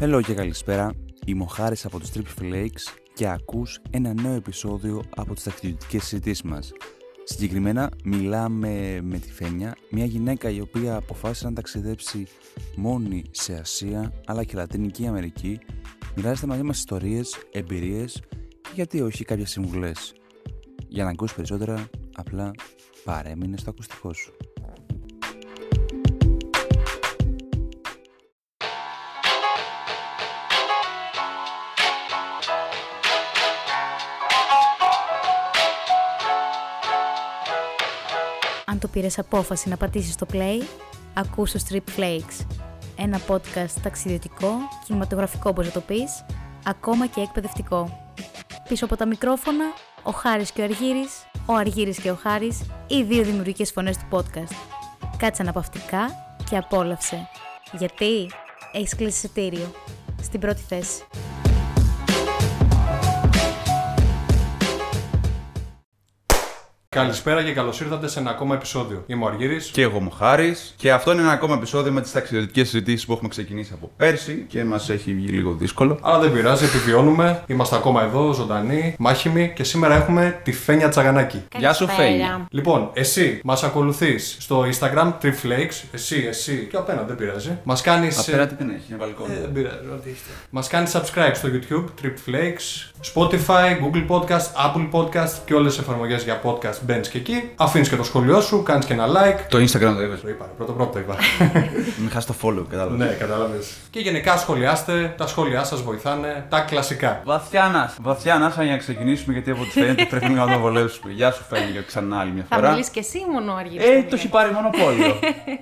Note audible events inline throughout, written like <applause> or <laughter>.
Hello και καλησπέρα. Είμαι ο Χάρης από τους Trip Flakes και ακούς ένα νέο επεισόδιο από τις ταξιδιωτικές συζητήσεις μας. Συγκεκριμένα μιλάμε με τη Φένια, μια γυναίκα η οποία αποφάσισε να ταξιδέψει μόνη σε Ασία αλλά και Λατινική Αμερική. Μοιράζεται μαζί μας ιστορίες, εμπειρίες και γιατί όχι κάποιες συμβουλές. Για να ακούσει περισσότερα, απλά παρέμεινε στο ακουστικό σου. Αν το πήρες απόφαση να πατήσεις το play, ακούς το Strip Flakes. Ένα podcast ταξιδιωτικό, κινηματογραφικό όπως να το πεις, ακόμα και εκπαιδευτικό. Πίσω από τα μικρόφωνα, ο Χάρης και ο Αργύρης, ο Αργύρης και ο Χάρης, οι δύο δημιουργικές φωνές του podcast. Κάτσε αναπαυτικά και απόλαυσε. Γιατί έχεις κλείσει εισιτήριο. Στην πρώτη θέση. Καλησπέρα και καλώς ήρθατε σε ένα ακόμα επεισόδιο. Είμαι ο Αργύρης. Και εγώ μου χάρης. Και αυτό είναι ένα ακόμα επεισόδιο με τις ταξιδιωτικές συζητήσεις που έχουμε ξεκινήσει από πέρσι και μας έχει βγει λίγο δύσκολο. Αλλά δεν πειράζει, επιβιώνουμε. Είμαστε ακόμα εδώ, ζωντανοί, μάχημοι και σήμερα έχουμε τη Φένια Τσαγανάκη. Γεια σου, Φένια. Λοιπόν, εσύ μας ακολουθείς στο Instagram Tripflakes. Εσύ, εσύ και απέναντι, δεν πειράζει. Μας κάνεις. Απέναντι δεν έχει, είναι βαλκόνι. δεν πειράζει, ό,τι είστε. Μας κάνεις subscribe στο YouTube, Tripflakes, Spotify, Google Podcast, Apple Podcast και όλες τις εφαρμογές για podcast μπαίνεις και εκεί. Αφήνεις και το σχόλιο σου, κάνεις και ένα like. Το Instagram το είπες. Το είπα, πρώτο πρώτο το είπα. Μην χάσεις το follow, κατάλαβα. ναι, κατάλαβες. Και γενικά σχολιάστε, τα σχόλιά σας βοηθάνε, τα κλασικά. Βαθιά βαθιά ανάσα για να ξεκινήσουμε γιατί από ό,τι φαίνεται πρέπει να το βολεύσουμε. Γεια σου, Φένια, ξανά άλλη μια Θα φορά. μιλήσεις και εσύ μόνο ο Αργύρης. Ε, θα το μιλάει. έχει πάρει μονοπόλιο.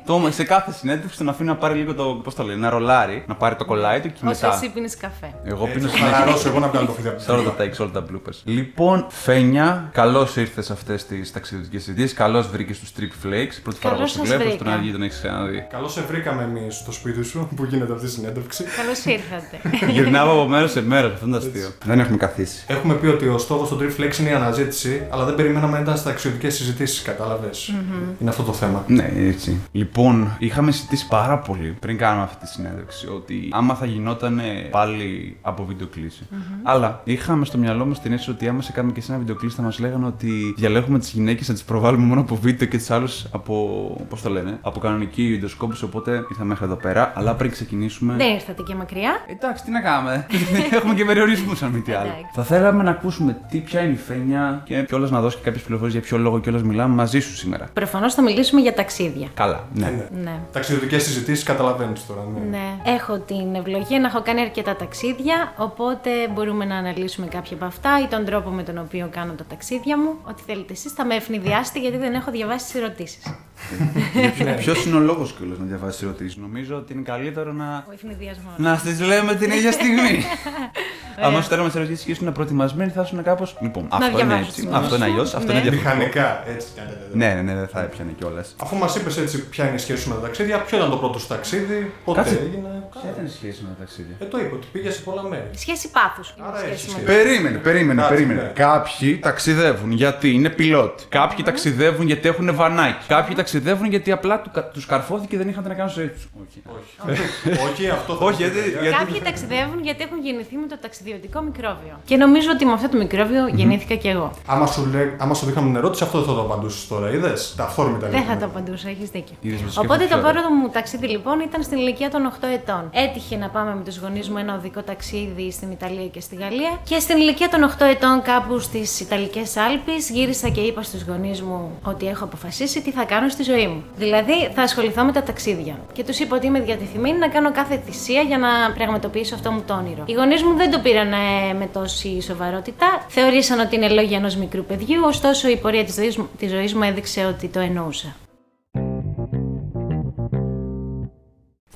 το, σε κάθε συνέντευξη τον αφήνει να πάρει λίγο το. Πώς το λένε, να ρολάρει, να πάρει το κολλάι του και Όσο μετά. εσύ πίνεις καφέ. Εγώ πίνω Έτσι, συνέχεια. χαλαρώσω εγώ να βγάλω το φίδι από Σε όλα τα takes, όλα τα bloopers. Λοιπόν, Φένια, καλώς ήρθες σε αυτές τις ταξιδιωτικές συζητήσεις. Καλώς βρήκες τους Trip Flakes. Πρώτη φορά που Καλώς σε σας βλέπω, βρήκα. στον Αργή τον έχεις ξαναδεί. Καλώς σε βρήκαμε εμείς στο σπίτι σου που γίνεται αυτή η συνέντευξη. Καλώς ήρθατε. <laughs> Γυρνάω από μέρος σε μέρος, αυτό είναι αστείο. Δεν έχουμε καθίσει. Έχουμε πει ότι ο στόχος του Trip Flex είναι η αναζήτηση, αλλά δεν περιμέναμε να ήταν στα αξιωτικέ συζητήσεις, κατάλαβες. Είναι αυτό το θέμα. Ναι, έτσι. Λοιπόν, είχαμε συζητήσει πάρα πολύ πριν κάνουμε αυτή τη συνέντευξη ότι άμα θα γινόταν πάλι από βιντεοκλήση. Αλλά είχαμε στο μυαλό μας την αίσθηση ότι άμα σε κάνουμε και σε ένα βιντεοκλήση θα μας λέγανε ότι διαλέγουμε τις γυναίκες να τις προβάλλουμε μόνο από βίντεο και τις άλλες από. πώς το λένε, από κανονική βιντεοσκόπηση. Οπότε ήρθαμε μέχρι εδώ πέρα. Αλλά πριν ξεκινήσουμε. Δεν ήρθατε και μακριά. Εντάξει, τι να κάνουμε. <laughs> Έχουμε και περιορισμούς, αν μη τι άλλο. Εντάξει. Θα θέλαμε να ακούσουμε τι πια είναι η Φένια και κιόλας να δώσει και κάποιες πληροφορίες για ποιο λόγο κιόλας μιλάμε μαζί σου σήμερα. Προφανώς θα μιλήσουμε για ταξίδια. Καλά, ναι. Ναι. Ταξιδιωτικές συζητήσεις καταλαβαίνεις τώρα. Ναι. Ναι. Έχω την ευλογία να έχω κάνει αρκετά ταξίδια, οπότε μπορούμε να αναλύσουμε κάποια από αυτά ή τον τρόπο με τον οποίο κάνω τα ταξίδια μου. Ό,τι θέλετε εσείς θα με ευνηδιάσετε γιατί δεν έχω διαβάσει τις ερωτήσεις. <laughs> Ποιος είναι ο λόγος κιόλας να διαβάσεις ερωτήσεις; Νομίζω ότι είναι καλύτερο να. Ο ευνηδιασμός. Να τι λέμε την ίδια στιγμή. <laughs> Αν σου θέλαμε τι ερωτήσεις και ήσουν προετοιμασμένοι, θα ήσουν κάπω. Λοιπόν, αυτό είναι διαβάσω έτσι. τις Αυτό είναι αλλιώς. γνώσεις μου. Αυτό είναι Ναι. διαφορετικό. Μηχανικά, έτσι. Ναι, ναι, ναι, δεν θα έπιανε κιόλας. Αφού μας είπες έτσι ποια είναι η σχέση σου με τα ταξίδια, ποιο ήταν το πρώτο σου ταξίδι, πότε Κάτσε. έγινε. Ποια ήταν η σχέση με τα ταξίδια; Ε, το είπε ότι πήγες σε πολλά μέρη. Σχέση πάθους. είναι Άρα η έχει σχέση σχέση. με- Περίμενε, περίμενε, Κάτσε, περίμενε. ναι. Κάποιοι ταξιδεύουν γιατί είναι πιλότοι. Κάποιοι ταξιδεύουν γιατί έχουν βανάκι. Κάποιοι ταξιδεύουν γιατί απλά του καρφώθηκε και δεν είχαν τι να κάνουν στη ζωή τους. <laughs> Όχι, αυτό θα Όχι, πω, γιατί- παιδιά. γιατί- Κάποιοι ταξιδεύουν γιατί έχουν γεννηθεί με το ταξιδιωτικό μικρόβιο. Και νομίζω ότι με αυτό το μικρόβιο γεννήθηκα κι εγώ. Άμα σου, λέ... Άμα σου δείχναμε την ερώτηση, αυτό δεν θα το απαντούσες τώρα. Είδες; Τα αυθόρμητα Δεν θα λοιπόν. το απαντούσα, έχεις δίκιο. Είδες, με Οπότε σκέφτομαι το πιο πρώτο μου ταξίδι λοιπόν ήταν στην ηλικία των 8 ετών. Έτυχε να πάμε με τους γονείς μου ένα οδικό ταξίδι στην Ιταλία και στη Γαλλία. Και στην ηλικία των 8 ετών, κάπου στις Ιταλικές Άλπε, γύρισα και είπα στους γονείς μου ότι έχω αποφασίσει τι θα κάνω στη ζωή μου. Δηλαδή θα ασχοληθώ με τα ταξίδια. Και τους είπα ότι είμαι διατεθειμένη να κάνω κάθε θυσία για να πραγματοποιήσω αυτό μου το όνειρο. Οι γονείς μου δεν το πήραν ε, με τόση σοβαρότητα. Θεωρήσαν ότι είναι λόγια ενός μικρού παιδιού, ωστόσο η πορεία της ζωής μου- της ζωής μου έδειξε ότι το εννοούσα.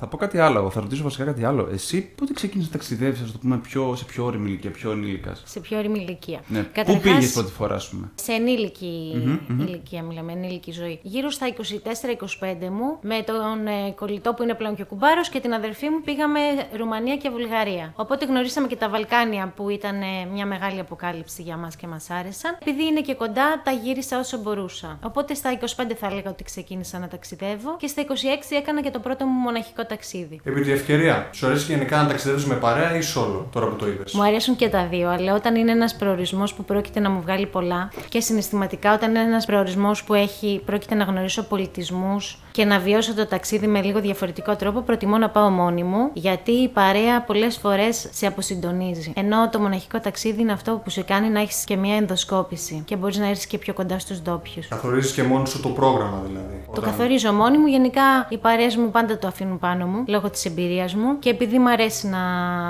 Θα πω κάτι άλλο. Θα ρωτήσω βασικά κάτι άλλο. Εσύ πότε ξεκίνησες να ταξιδεύεις, ας το πούμε, πιο, σε πιο όρημη ηλικία, πιο ενήλικας; Σε πιο όρημη ηλικία. Ναι. Πού Καταρχάς, πήγες πρώτη φορά, ας πούμε; Σε ενηλικη ηλικία μιλάμε, ενήλικη ζωή. Γύρω στα 24-25 μου, με τον ε, κολλητό που είναι πλέον και ο κουμπάρος και την αδερφή μου πήγαμε Ρουμανία και Βουλγαρία. Οπότε γνωρίσαμε και τα Βαλκάνια που ήταν ε, μια μεγάλη αποκάλυψη για μας και μας άρεσαν. Επειδή είναι και κοντά, τα γύρισα όσο μπορούσα. Οπότε στα 25 θα έλεγα ότι ξεκίνησα να ταξιδεύω και στα 26 έκανα και το πρώτο μου μοναχικό ταξίδι. Επί τη ευκαιρία, σου αρέσει γενικά να ταξιδεύεις με παρέα ή solo, τώρα που το είδες; Μου αρέσουν και τα δύο, αλλά όταν είναι ένας προορισμός που πρόκειται να μου βγάλει πολλά και συναισθηματικά, όταν είναι ένας προορισμός που έχει, πρόκειται να γνωρίσω πολιτισμούς και να βιώσω το ταξίδι με λίγο διαφορετικό τρόπο, προτιμώ να πάω μόνη μου, γιατί η παρέα πολλές φορές σε αποσυντονίζει. Ενώ το μοναχικό ταξίδι είναι αυτό που σε κάνει να έχεις και μια ενδοσκόπηση και μπορείς να έρθεις και πιο κοντά στους ντόπιους. Καθορίζεις και μόνο σου το πρόγραμμα δηλαδή. Το καθορίζω μόνη μου. Γενικά οι παρέες μου πάντα το αφήνουν πάνω μου λόγω της εμπειρίας μου και επειδή μου αρέσει να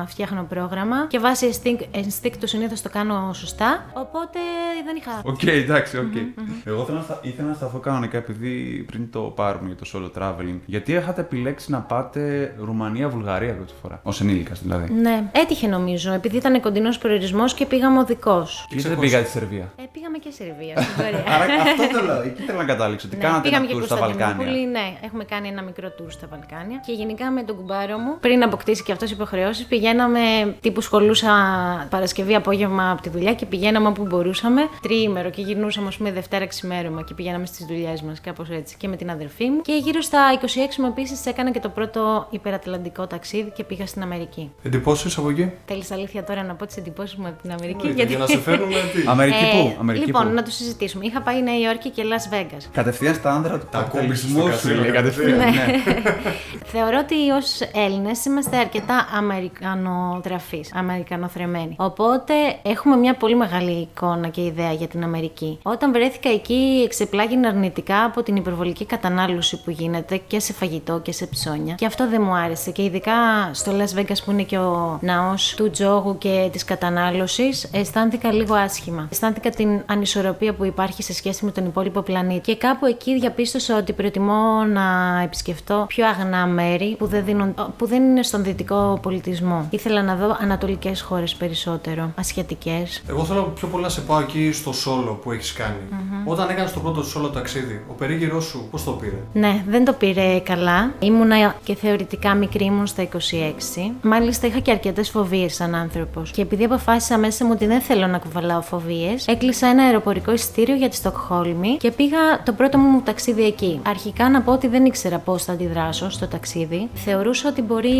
φτιάχνω πρόγραμμα και βάσει ενστίκτου συνήθως το κάνω σωστά. Οπότε δεν είχα. Οκ, εντάξει, οκ. Εγώ ήθελα να, στα... ήθελα να σταθώ κανονικά επειδή πριν το πάρουμε για το solo traveling. Γιατί είχατε επιλέξει να πάτε Ρουμανία-Βουλγαρία πρώτη φορά. Ως ενήλικας δηλαδή. Ναι, έτυχε νομίζω, επειδή ήταν κοντινός προορισμός και πήγαμε οδικώς. Και δεν πήγατε στη Σερβία. Ε, πήγαμε και Σερβία, στην Κορέα. Άρα αυτό το λέω. Εκεί θέλω να καταλήξω. Τι Ναι, κάνατε πήγαμε ένα και tour στα Βαλκάνια. Κωνσταντινούπολη, ναι, έχουμε κάνει ένα μικρό tour στα Βαλκάνια. Και γενικά με τον κουμπάρο μου, πριν αποκτήσει και αυτό υποχρεώσεις, πηγαίναμε τύπου σχολούσα Παρασκευή απόγευμα από τη δουλειά και πηγαίναμε όπου μπορούσαμε. Τριήμερο και γυρνούσαμε, ας πούμε, Δευτέρα ξημέρωμα και πηγαίναμε στις δουλειές μας, κάπως έτσι. Και με την αδερφή μου. Και γύρω στα 26 μου επίσης έκανα και το πρώτο υπερατλαντικό ταξίδι και πήγα στην Αμερική. Εντυπώσεις από εκεί; Θέλεις αλήθεια τώρα να πω τις εντυπώσεις μου από την Αμερική; Εννοείται, Για να σε φέρνουμε τι; <laughs> Αμερική Ε, πού, Αμερική λοιπόν, πού; να το συζητήσουμε. Είχα πάει Νέα Υόρκη και Las Vegas. Κατευθείαν στα άνδρα του Τα κόμπησες καπιταλισμού στο σου καζίνο λέει κατευθείαν. <laughs> <laughs> κατευθείαν. ναι. Θεωρώ ότι ως Έλληνες είμαστε αρκετά αμερικανοτραφεί, αμερικανοθρεμένοι. Οπότε έχουμε μια πολύ μεγάλη εικόνα και ιδέα για την Αμερική. Όταν βρέθηκα εκεί, εξεπλάγει αρνητικά από την υπερβολική κατανάλωση που γίνεται και σε φαγητό και σε ψώνια. Και αυτό δεν μου άρεσε. Και ειδικά στο Las Vegas που είναι και ο ναός του τζόγου και της κατανάλωσης, αισθάνθηκα λίγο άσχημα. Αισθάνθηκα την ανισορροπία που υπάρχει σε σχέση με τον υπόλοιπο πλανήτη. Και κάπου εκεί διαπίστωσα ότι προτιμώ να επισκεφτώ πιο αγνά μέρη που δεν, δίνουν, που δεν είναι στον δυτικό πολιτισμό. Ήθελα να δω ανατολικές χώρες περισσότερο, ασιατικές. Εγώ θέλω πιο πολλά να σε πάω εκεί στο solo που έχεις κάνει. Όταν έκανες το πρώτο solo ταξίδι, ο περίγυρό σου πώς το πήρε; Ναι, δεν το πήρε καλά. Ήμουνα και θεωρητικά μικρή, ήμουν στα 26. Μάλιστα είχα και αρκετές φοβίες σαν άνθρωπος. Και επειδή αποφάσισα μέσα μου ότι δεν θέλω να κουβαλάω φοβίες, έκλεισα ένα αεροπορικό εισιτήριο για τη Στοκχόλμη και πήγα το πρώτο μου ταξίδι εκεί. Αρχικά να πω ότι δεν ήξερα πώς θα αντιδράσω στο ταξίδι. Θεωρούσα ότι μπορεί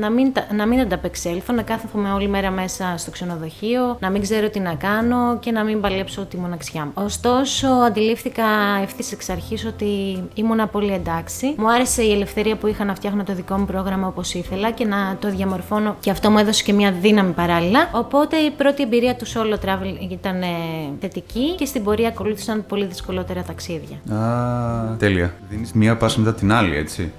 να μην, τα- να μην ανταπεξέλθω, να κάθομαι όλη μέρα μέσα στο ξενοδοχείο, να μην ξέρω τι να κάνω και να μην παλέψω τη μοναξιά μου. Ωστόσο, αντιλήφθηκα ευθύς εξ αρχής ότι ήμουνα πολύ εντάξει. Μου άρεσε η ελευθερία που είχα να φτιάχνω το δικό μου πρόγραμμα όπως ήθελα και να το διαμορφώνω και αυτό μου έδωσε και μια δύναμη παράλληλα. Οπότε η πρώτη εμπειρία του solo travel ήταν ε, θετική και στην πορεία ακολούθησαν πολύ δυσκολότερα ταξίδια. Α, τέλεια. Δίνεις μία πάση μετά την άλλη, έτσι.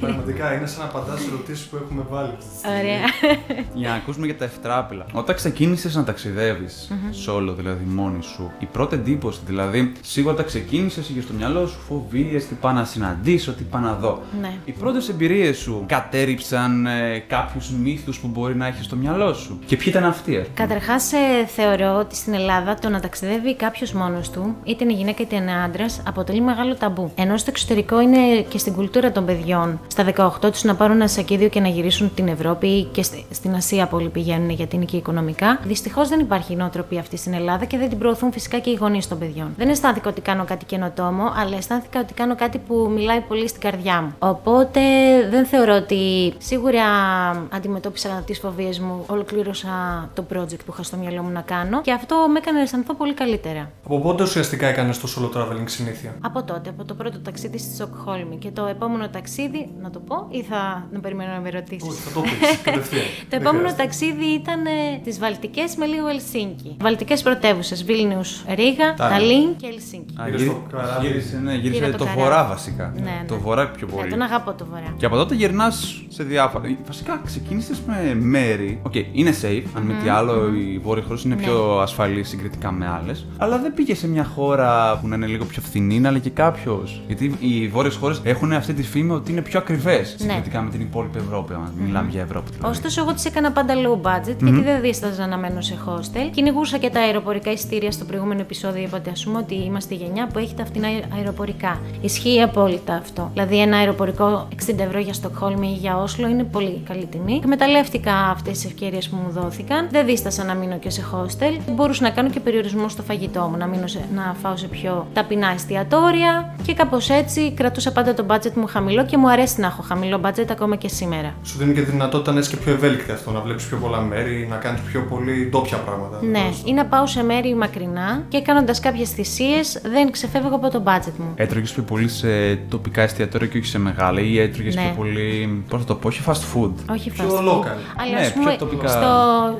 Πραγματικά είναι σαν να απαντάς σε ερωτήσεις που έχουμε βάλει. Ωραία. Για να ακούσουμε για τα ευτράπηλα. Όταν ξεκίνησες να ταξιδεύεις, solo δηλαδή μόνη σου, η πρώτη εντύπωση, δηλαδή, σίγουρα όταν ξεκίνησες, είχε στο μυαλό σου φοβίες, τι πάω να συναντήσω, τι πάω να δω. Ναι. Οι πρώτες εμπειρίες σου κατέριψαν ε, κάποιους μύθους που μπορεί να έχεις στο μυαλό σου; Και ποιοι ήταν αυτοί, ε; Καταρχάς, θεωρώ ότι στην Ελλάδα το να ταξιδεύει κάποιος μόνος του, είτε είναι γυναίκα είτε είναι άντρας, αποτελεί μεγάλο ταμπού. Ενώ στο εξωτερικό είναι και στην κουλτούρα των παιδιών στα 18 τους να πάρουν ένα σακίδιο και να γυρίσουν την Ευρώπη και στη- στην Ασία πολλοί πηγαίνουν γιατί είναι και οικονομικά. Δυστυχώς δεν υπάρχει η νοοτροπία αυτή στην Ελλάδα και δεν την προωθούν φυσικά και οι γονείς των παιδιών. Δεν αισθάνθηκα ότι κάνω κάτι καινοτόμο, αλλά αισθάνθηκα ότι κάνω κάτι που μιλάει πολύ στην καρδιά μου. Οπότε δεν θεωρώ ότι σίγουρα αντιμετώπισα τις φοβίες μου, ολοκλήρωσα το project που είχα στο μυαλό μου να κάνω και αυτό με έκανε να αισθανθώ πολύ καλύτερα. Από πότε ουσιαστικά έκανες το solo traveling συνήθεια; Από τότε, από το πρώτο ταξίδι στη Στοκχόλμη και το επόμενο ταξίδι, να το πω ή θα να περιμένω να με ρωτήσεις; Όχι, θα το πεις <laughs> κατευθείαν. Το Δεν επόμενο χρειάζεται. ταξίδι ήταν ε, τις Βαλτικές με λίγο Ελσίνκι. Βαλτικές πρωτεύουσες, Βίλνιους, Ρίγα, Τάλιν. Ταλίν και Ελσίνκι. Α, Γύρω γύρι- στο καράβι. Γύρισε, ναι, γύρισε Γύρω το το καράβι. βορρά βασικά. Ναι, ναι. Το βορρά πιο πολύ. Ναι, τον αγαπώ το βορρά. Και από τότε γυρνάς σε διάφορα. Ε, Βασικά ξεκίνησες με μέρη. Οκ, είναι safe, αν μη τι άλλο, η βόρεια χώρα είναι Ναι. πιο ασφαλής συγκριτικά με άλλες. Αλλά δεν πήγες σε μια χώρα που να είναι λίγο πιο φθηνή, θα 'λεγε κάποιος. Γιατί οι βόρειες χώρες έχουν αυτή τη φήμη ότι είναι πιο ακριβές συγκριτικά με την υπόλοιπη Ευρώπη. Αν μιλάμε για Ευρώπη δηλαδή. Ωστόσο, εγώ τι έκανα πάντα low budget, γιατί δεν δίσταζα να μένω σε hostel. Κυνηγούσα και τα αεροπορικά ειστήρια στο προηγούμενο επεισόδιο. Είπατε, ας πούμε, ότι είμαστε η γενιά που έχει τα φτηνά αεροπορικά. Ισχύει απόλυτα αυτό. Δηλαδή, ένα αεροπορικό 60 ευρώ για Στοκχόλμη ή για Όσλο είναι πολύ καλή τιμή. Εκμεταλλεύτηκα αυτές τις ευκαιρίες που μου δόθηκαν. Δεν δίστασα να μείνω και σε hostel. Μπορούσα να κάνω και περιορισμό στο φαγητό μου, να, μείνω σε, να φάω σε πιο ταπεινά εστιατόρια και κάπως έτσι κρατούσα πάντα το budget μου χαμηλό και μου αρέσει να έχω χαμηλό budget ακόμα και σήμερα. Σου δίνει και τη δυνατότητα να είσαι και πιο ευέλικτη αυτό, να βλέπεις πιο πολλά μέρη, να κάνεις πιο πολύ ντόπια πράγματα. Ναι, ή να πάω σε μέρη μακρινά και κάνοντας κάποιες θυσίες δεν ξεφεύγω από το budget μου. Έτρωγες πιο πολύ σε τοπικά εστιατόρια και όχι σε μεγάλα, ή έτρωγες Ναι. πιο πολύ. Πώς θα το πω, όχι fast food. Όχι Πιο fast food. local. Αλλά Ναι, ας πούμε, πιο τοπικά. στο,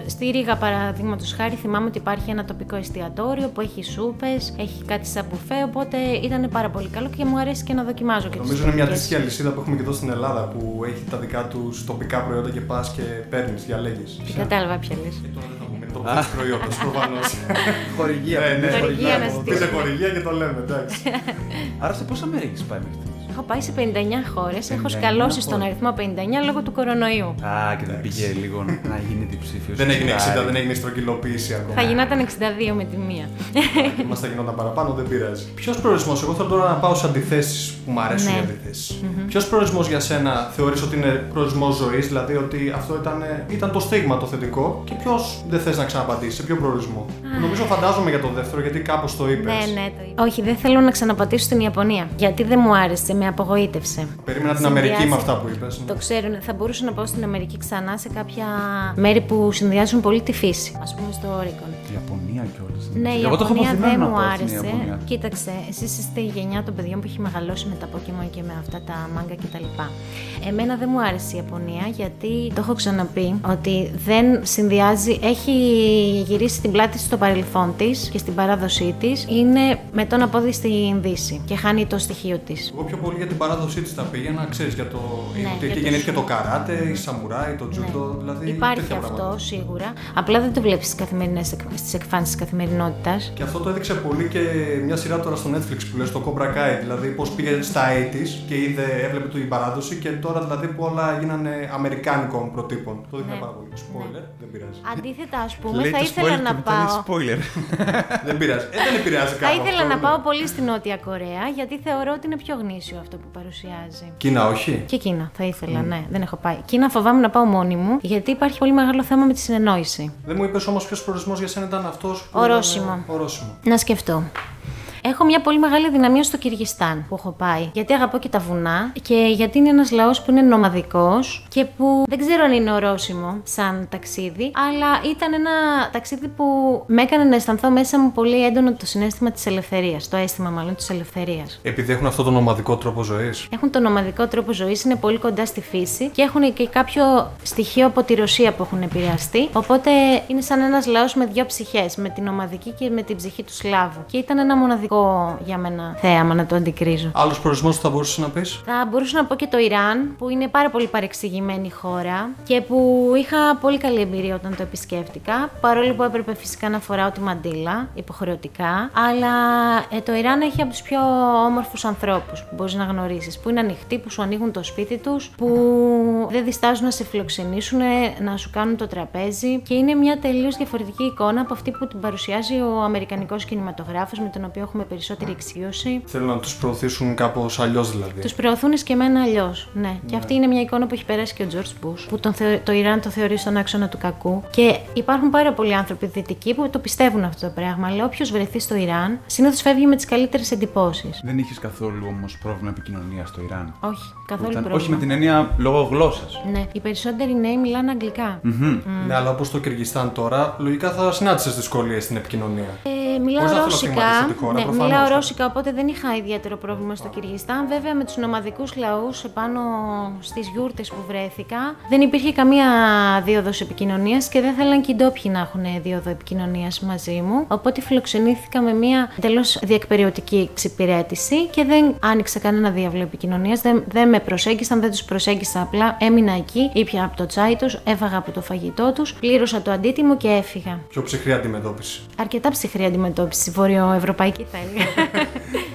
στη Ρήγα παραδείγματος χάρη θυμάμαι ότι υπάρχει ένα τοπικό εστιατόριο που έχει σούπες, έχει κάτι σαν μπουφέ, οπότε ήταν πάρα πολύ καλό και μου αρέσει και να δοκιμάζω και τις Νομίζω είναι μια τοπικές. αντίστοιχη αλυσίδα που έχουμε και εδώ στην Ελλάδα που έχει τα δικά τους τοπικά προϊόντα και πας και παίρνεις, διαλέγεις. Δεν κατάλαβα ποια λες. Τώρα δεν θα πούμε το πρώτο προϊόντα, προφανώ. Χορηγία. Ναι, ναι, Χορηγία να ναι, ζητήσουμε. Πείτε χορηγία και το λέμε, εντάξει. <laughs> Άρα σε πόσα μέρη έχεις πάει μέχρι στιγμή. Έχω πάει σε 59 χώρες, έχω 59 σκαλώσει στον χώρες. αριθμό 59 λόγω του κορονοϊού. Α, και δεν πήγε λίγο να γίνει διψήφιος. δεν έγινε 60, δεν έγινε στρογγυλοποίηση ακόμα. Θα γινόταν 62 με τη μία. Μας θα γινόταν παραπάνω, δεν πειράζει. Ποιος προορισμός, εγώ θέλω τώρα να πάω σε αντιθέσεις που μου αρέσουν Ναι. οι αντιθέσεις. Ποιος προορισμός για σένα θεωρείς ότι είναι προορισμός ζωής, δηλαδή ότι αυτό ήταν, ήταν το στίγμα το θετικό και ποιος δεν θες να ξαναπατήσεις, σε ποιο προορισμό; Νομίζω φαντάζομαι για το δεύτερο γιατί κάπως το είπες. Ναι, ναι, το είπα. Όχι, δεν θέλω να ξαναπατήσω στην Ιαπωνία. Γιατί δεν μου άρεσε, με απογοήτευσε. Περίμενα την Αμερική με Συνδυάζει- αυτά που είπες. Το ξέρουν, θα μπορούσα να πάω στην Αμερική ξανά σε κάποια μέρη που συνδυάζουν πολύ τη φύση. Α πούμε στο Oregon. Ιαπωνία κιόλας. Ναι, η Εγώ το έχω Ιαπωνία αποθυμένο δεν να μου πάω στην άρεσε. Ιαπωνία. Κοίταξε, εσείς είστε η γενιά των παιδιών που έχει μεγαλώσει με τα Pokémon και με αυτά τα μάγκα κτλ. Εμένα δεν μου άρεσε η Ιαπωνία γιατί το έχω ξαναπεί ότι δεν συνδυάζει, έχει γυρίσει την πλάτη στο παρελθόν της και στην παράδοσή της. Είναι με τον απόδει στην Δύση και χάνει το στοιχείο της. Εγώ πιο πολύ για την παράδοσή της τα πήγαινα, ξέρεις για το. Ναι, ότι για εκεί το γεννήθηκε σου. το καράτε, η σαμουράι, το τζούντο, δηλαδή. Υπάρχει τέτοια αυτό πράγματα. σίγουρα. Απλά δεν το βλέπεις στις εκφάνσεις τη καθημερινότητας. Και αυτό το έδειξε πολύ και μια σειρά τώρα στο Netflix που λέει στο Cobra Kai. Δηλαδή, πώς πήγε στα 80s και είδε, έβλεπε την παράδοση και τώρα δηλαδή που όλα γίνανε αμερικάνικων προτύπων. Το δείχνει Ναι. πάρα πολύ. Spoiler, δεν πειράζει. Αντίθετα, ας πούμε, θα ήθελα να πάω. spoiler. δεν πειράζει. Ε, δεν επηρεάζει Θα κάπου. ήθελα αυτό, να ναι. πάω πολύ στη Νότια Κορέα, γιατί θεωρώ ότι είναι πιο γνήσιο αυτό που παρουσιάζει. Κίνα, όχι. Και Κίνα θα ήθελα, ναι, δεν έχω πάει. Κίνα φοβάμαι να πάω μόνη μου, γιατί υπάρχει πολύ μεγάλο θέμα με τη συνεννόηση. Δεν μου είπες όμως ποιος προορισμός για σένα ήταν αυτός. Ορόσημο. Ορόσημο. Να σκεφτώ. Έχω μια πολύ μεγάλη δυναμία στο Κυργιστάν που έχω πάει. Γιατί αγαπώ και τα βουνά και γιατί είναι ένας λαός που είναι νομαδικός και που δεν ξέρω αν είναι ορόσημο σαν ταξίδι, αλλά ήταν ένα ταξίδι που με έκανε να αισθανθώ μέσα μου πολύ έντονο το συνέστημα της ελευθερίας. Το αίσθημα μάλλον της ελευθερίας. Επειδή έχουν αυτό τον ομαδικό τρόπο ζωής. Έχουν τον νομαδικό τρόπο ζωής, είναι πολύ κοντά στη φύση και έχουν και κάποιο στοιχείο από τη Ρωσία που έχουν επηρεαστεί. Οπότε είναι σαν ένας λαός με δύο ψυχές, με την ομαδική και με την ψυχή του Σλάβου. Και ήταν ένα μοναδικό για μένα θέαμα να το αντικρίζω. Άλλους προορισμούς που θα μπορούσες να πεις; Θα μπορούσα να πω και το Ιράν, που είναι πάρα πολύ παρεξηγημένη χώρα και που είχα πολύ καλή εμπειρία όταν το επισκέφτηκα. Παρόλο που έπρεπε φυσικά να φοράω τη μαντήλα, υποχρεωτικά. Αλλά ε, το Ιράν έχει από τους πιο όμορφους ανθρώπους που μπορείς να γνωρίσεις. Που είναι ανοιχτοί, που σου ανοίγουν το σπίτι τους, που δεν διστάζουν να σε φιλοξενήσουν, να σου κάνουν το τραπέζι. Και είναι μια τελείως διαφορετική εικόνα από αυτή που την παρουσιάζει ο Αμερικανικός κινηματογράφος, με τον οποίο έχουμε περισσότερη εξοικείωση. Θέλουν να τους προωθήσουν κάπως αλλιώς δηλαδή. Τους προωθούν και εμένα αλλιώς. Ναι. Και αυτή είναι μια εικόνα που έχει περάσει και ο Τζορτ Μπού, που τον θεω- το Ιράν το θεωρεί στον άξονα του κακού. Και υπάρχουν πάρα πολλοί άνθρωποι δυτικοί που το πιστεύουν αυτό το πράγμα. Αλλά όποιος βρεθεί στο Ιράν, συνήθως φεύγει με τις καλύτερες εντυπώσεις. Δεν είχες καθόλου όμως πρόβλημα επικοινωνίας στο Ιράν; Όχι, καθόλου Ήταν- πρόβλημα. όχι με την έννοια λόγω γλώσσας; Ναι, οι περισσότεροι νέοι μιλάνε αγγλικά. Ναι, αλλά όπως το Κυργιστάν τώρα, λογικά θα συνάντησε δυσκολίες στην επικοινωνία. Ε, μιλάω Χωρίς να θέλω να ρώσικα. στιγματίσω τη χώρα, ναι, προφανώς. μιλάω ρώσικα, οπότε δεν είχα ιδιαίτερο πρόβλημα στο Κυργιστάν. Βέβαια, με τους νομαδικούς λαούς επάνω στις γιούρτες που βρέθηκα, δεν υπήρχε καμία δίωδος επικοινωνίας και δεν θέλαν και οι ντόπιοι να έχουν δίωδο επικοινωνίας μαζί μου. Οπότε φιλοξενήθηκα με μια εντελώς διεκπεριωτική εξυπηρέτηση και δεν άνοιξα κανένα διάβλο επικοινωνίας. Δεν, δεν με προσέγγισαν, δεν τους προσέγγισα απλά. Έμεινα εκεί, ήπια από το τσάι τους, έφαγα από το φαγητό τους, πλήρωσα το αντίτιμο και έφυγα. Πιο ψυχρή αντιμετώπιση. Αρκετά ψυχρή αντιμετώπιση, βορειοευρωπαϊκή θα έλεγα.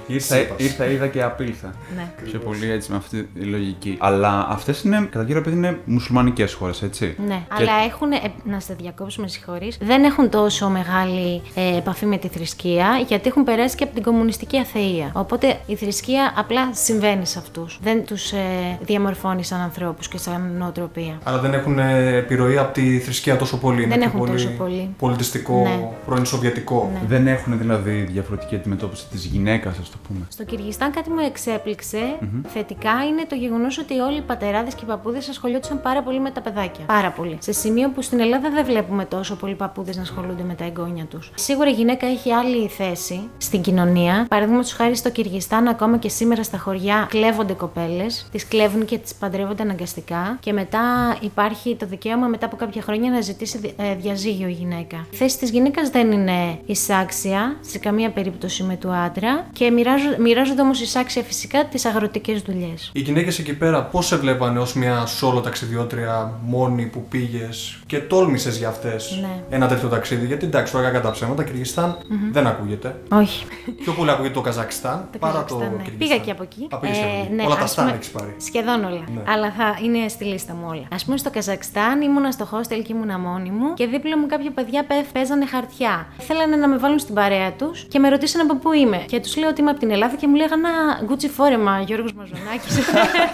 Ήρθα, ήρθα, είδα και απήλθα. ναι. Πιο πολύ έτσι με αυτή τη λογική. Αλλά αυτές είναι, κατά κύριο επειδή είναι μουσουλμανικές χώρες, έτσι. Ναι, Και- αλλά έχουν. ε, να σε διακόψω, με συγχωρείς, Δεν έχουν τόσο μεγάλη ε, επαφή με τη θρησκεία, γιατί έχουν περάσει και από την κομμουνιστική αθεία. Οπότε η θρησκεία απλά συμβαίνει σε αυτούς. Δεν τους ε, διαμορφώνει σαν ανθρώπους και σαν νοοτροπία. Άρα δεν έχουν ε, επιρροή από τη θρησκεία τόσο πολύ. Είναι Δεν πιο έχουν τόσο πολύ. Πολιτιστικό, Ναι. πρώην Σοβιετικό. Ναι. Δεν έχουν δηλαδή διαφορετική αντιμετώπιση της γυναίκας, ας το πούμε. Στο Κυργιστάν κάτι μου εξέπληξε θετικά είναι το γεγονός ότι όλοι οι πατεράδες και οι παππούδες ασχολιόντουσαν πάρα πολύ με τα παιδάκια. Πάρα πολύ. Σε σημείο που στην Ελλάδα δεν βλέπουμε τόσο πολλοί παππούδες να ασχολούνται με τα εγγόνια τους. Σίγουρα η γυναίκα έχει άλλη θέση στην κοινωνία. Παραδείγματος χάρη στο Κυργιστάν, ακόμα και σήμερα στα χωριά κλέβονται κοπέλες, τις κλέβουν και τις παντρεύονται αναγκαστικά. Και μετά υπάρχει το δικαίωμα μετά από κάποια χρόνια να ζητήσει ε, διαζύγιο η γυναίκα. Η θέση της γυναίκας δεν είναι εισάξια σε καμία περίπτωση με του άντρα και μοιράζονται όμως εισάξια φυσικά τις αγροτικές δουλειές. Οι γυναίκες εκεί πέρα πώς σε βλέπανε ως μια σόλο ταξιδιώτρια μόνη που πήγες και τόλμησες για αυτές Ναι. ένα τέτοιο ταξίδι; Γιατί εντάξει, τώρα κατά ψέματα, Κυργιστάν δεν ακούγεται. Όχι. Πιο πολύ ακούγεται το Καζακστάν Το παρά το Καζακστάν, ναι. Κυργιστάν. Πήγα και από εκεί. Α, πήγες και από εκεί. ναι, όλα τα ας στάν πούμε, έχεις πάρει. Σχεδόν όλα. Ναι. Αλλά θα είναι στη λίστα μου όλα. Α πούμε στο Καζακστάν ήμουνα στο hostel και ήμουνα μόνη μου και δίπλα μου κάποια παιδιά πέ- παίζανε χαρτιά. Θέλανε να με βάλουν στην παρέα τους και με ρωτήσανε από πού είμαι. Και τους λέω ότι είμαι από την Ελλάδα και μου λέγανε «Α, Γκούτσι φόρεμα, Γιώργος Μαζονάκης.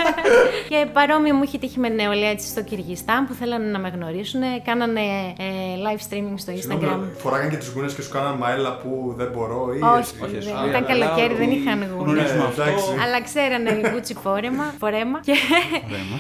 <laughs> και παρόμοιο μου είχε τύχει με νεολαία έτσι στο Κυργιστάν που θέλανε να με γνωρίσουν. Κάνανε ε, live streaming στο Instagram. Φοράγαν και τι γούνε και σου κάναν μαέλα που δεν μπορώ ή Όχι, έτσι. δεν- Α, ήταν αλλά- καλοκαίρι, δεν είχαν γούνε. Γνωρίζουμε Ναι, αυτό. εντάξει. Αλλά ξέρανε Gucci φόρεμα, φορέμα. Και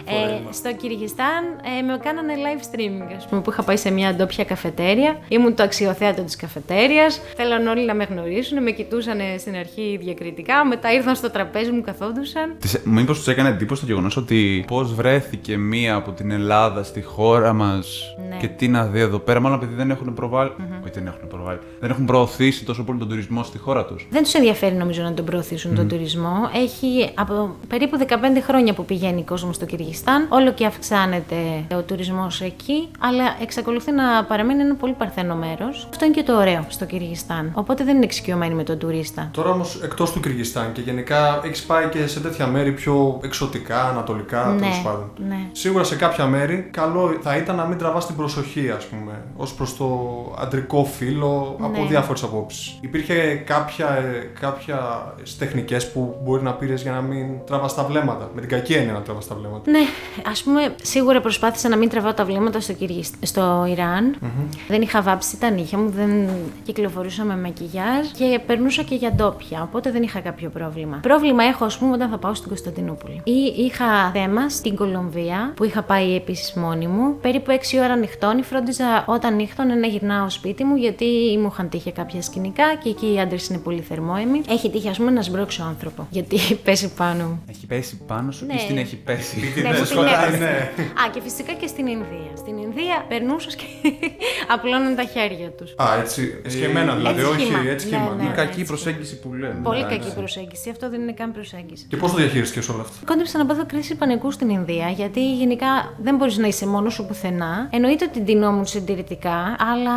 ε, στο Κυργιστάν ε, με κάνανε live streaming, ας πούμε, που είχα πάει σε μια ντόπια καφετέρια. Ήμουν το αξιοθέατο της καφετέριας. Θέλαν όλοι να με γνωρίσουν, με κοιτούσαν στην αρχή διακριτικά. Μετά ήρθαν στο τραπέζι μου, καθόντουσαν. Μήπως τους έκανε εντύπωση το γεγονός ότι πώς βρέθηκε μία από την Ελλάδα στη χώρα μας Ναι. και τι να δει εδώ πέρα, μάλλον επειδή δεν έχουν προβάλει. Όχι, δεν έχουν προβάλει. Δεν έχουν προωθήσει τόσο πολύ τον τουρισμό στη χώρα τους. Δεν τους ενδιαφέρει νομίζω να τον προωθήσουν τον τουρισμό. Έχει από περίπου 15 χρόνια που πηγαίνει κόσμος στο Κυργιστάν. Όλο και αυξάνεται ο τουρισμός εκεί, αλλά εξακολουθεί να παραμείνει ένα πολύ παρθένο μέρος. Αυτό είναι και το ωραίο στο Κυργιστάν. Οπότε δεν είναι εξοικειωμένοι με τον τουρίστα. Τώρα όμως εκτός του Κυργιστάν και γενικά έχεις πάει και σε τέτοια μέρη πιο εξωτικά, ανατολικά Ναι, τέλος πάντων. ναι. Σίγουρα σε κάποια μέρη καλό θα ήταν να μην τραβάς την προσοχή, ας πούμε, ως προς το αντρικό φύλλο από Ναι. διάφορες απόψεις. Υπήρχε κάποια, ε, κάποια τεχνικές που μπορεί να πήρες για να μην τραβάς τα βλέμματα; Με την κακή έννοια να τραβάς τα βλέμματα. Ναι, ας πούμε, σίγουρα προσπάθησα να μην τραβάω τα βλέμματα στο, Κυργισ... στο ιραν Δεν είχα βάψει τα νύχια μου, δεν κυκλοφορούσα με μακιγιάζ και περνούσα και για ντόπια. Οπότε δεν είχα κάποιο πρόβλημα. Πρόβλημα έχω, ας πούμε, όταν θα πάω στην Κωνσταντινούπολη. Ή είχα θέμα στην Κολομβία, που είχα πάει επίσης μόνη μου. Περίπου 6 ώρα νυχτώνει, φρόντιζα όταν νύχτωνε να γυρνάω σπίτι μου, γιατί μου είχαν τύχει κάποια σκηνικά και εκεί οι άντρες είναι πολύ θερμόαιμοι. Έχει τύχει, ας πούμε, να σμπρώξω άνθρωπο, γιατί <laughs> πέσει πάνω μου. Έχει πέσει πάνω σου Ναι. ή στην έχει πέσει; Ναι, Ναι, μου σκοτάδι, την έπεσε. ναι. Α, και φυσικά και στην Ινδία. Στην Ινδία περνούσες και <laughs> απλώνουν τα χέρια τους. Α, έτσι. Σχεμένα δηλαδή, έτσι όχι σχήμα. έτσι Ναι, σχήμα. ναι. Η ναι. κακή έτσι. προσέγγιση που λέμε. Πολύ εντάξει. κακή προσέγγιση. Αυτό δεν είναι καν προσέγγιση. Και πώς το διαχείριστηκε όλο αυτό; Κόντεψα να πάθω κρίση πανικού στην Ινδία, γιατί γενικά δεν μπορείς να είσαι μόνος σου πουθενά. Εννοείται ότι ντυνόμουν συντηρητικά, αλλά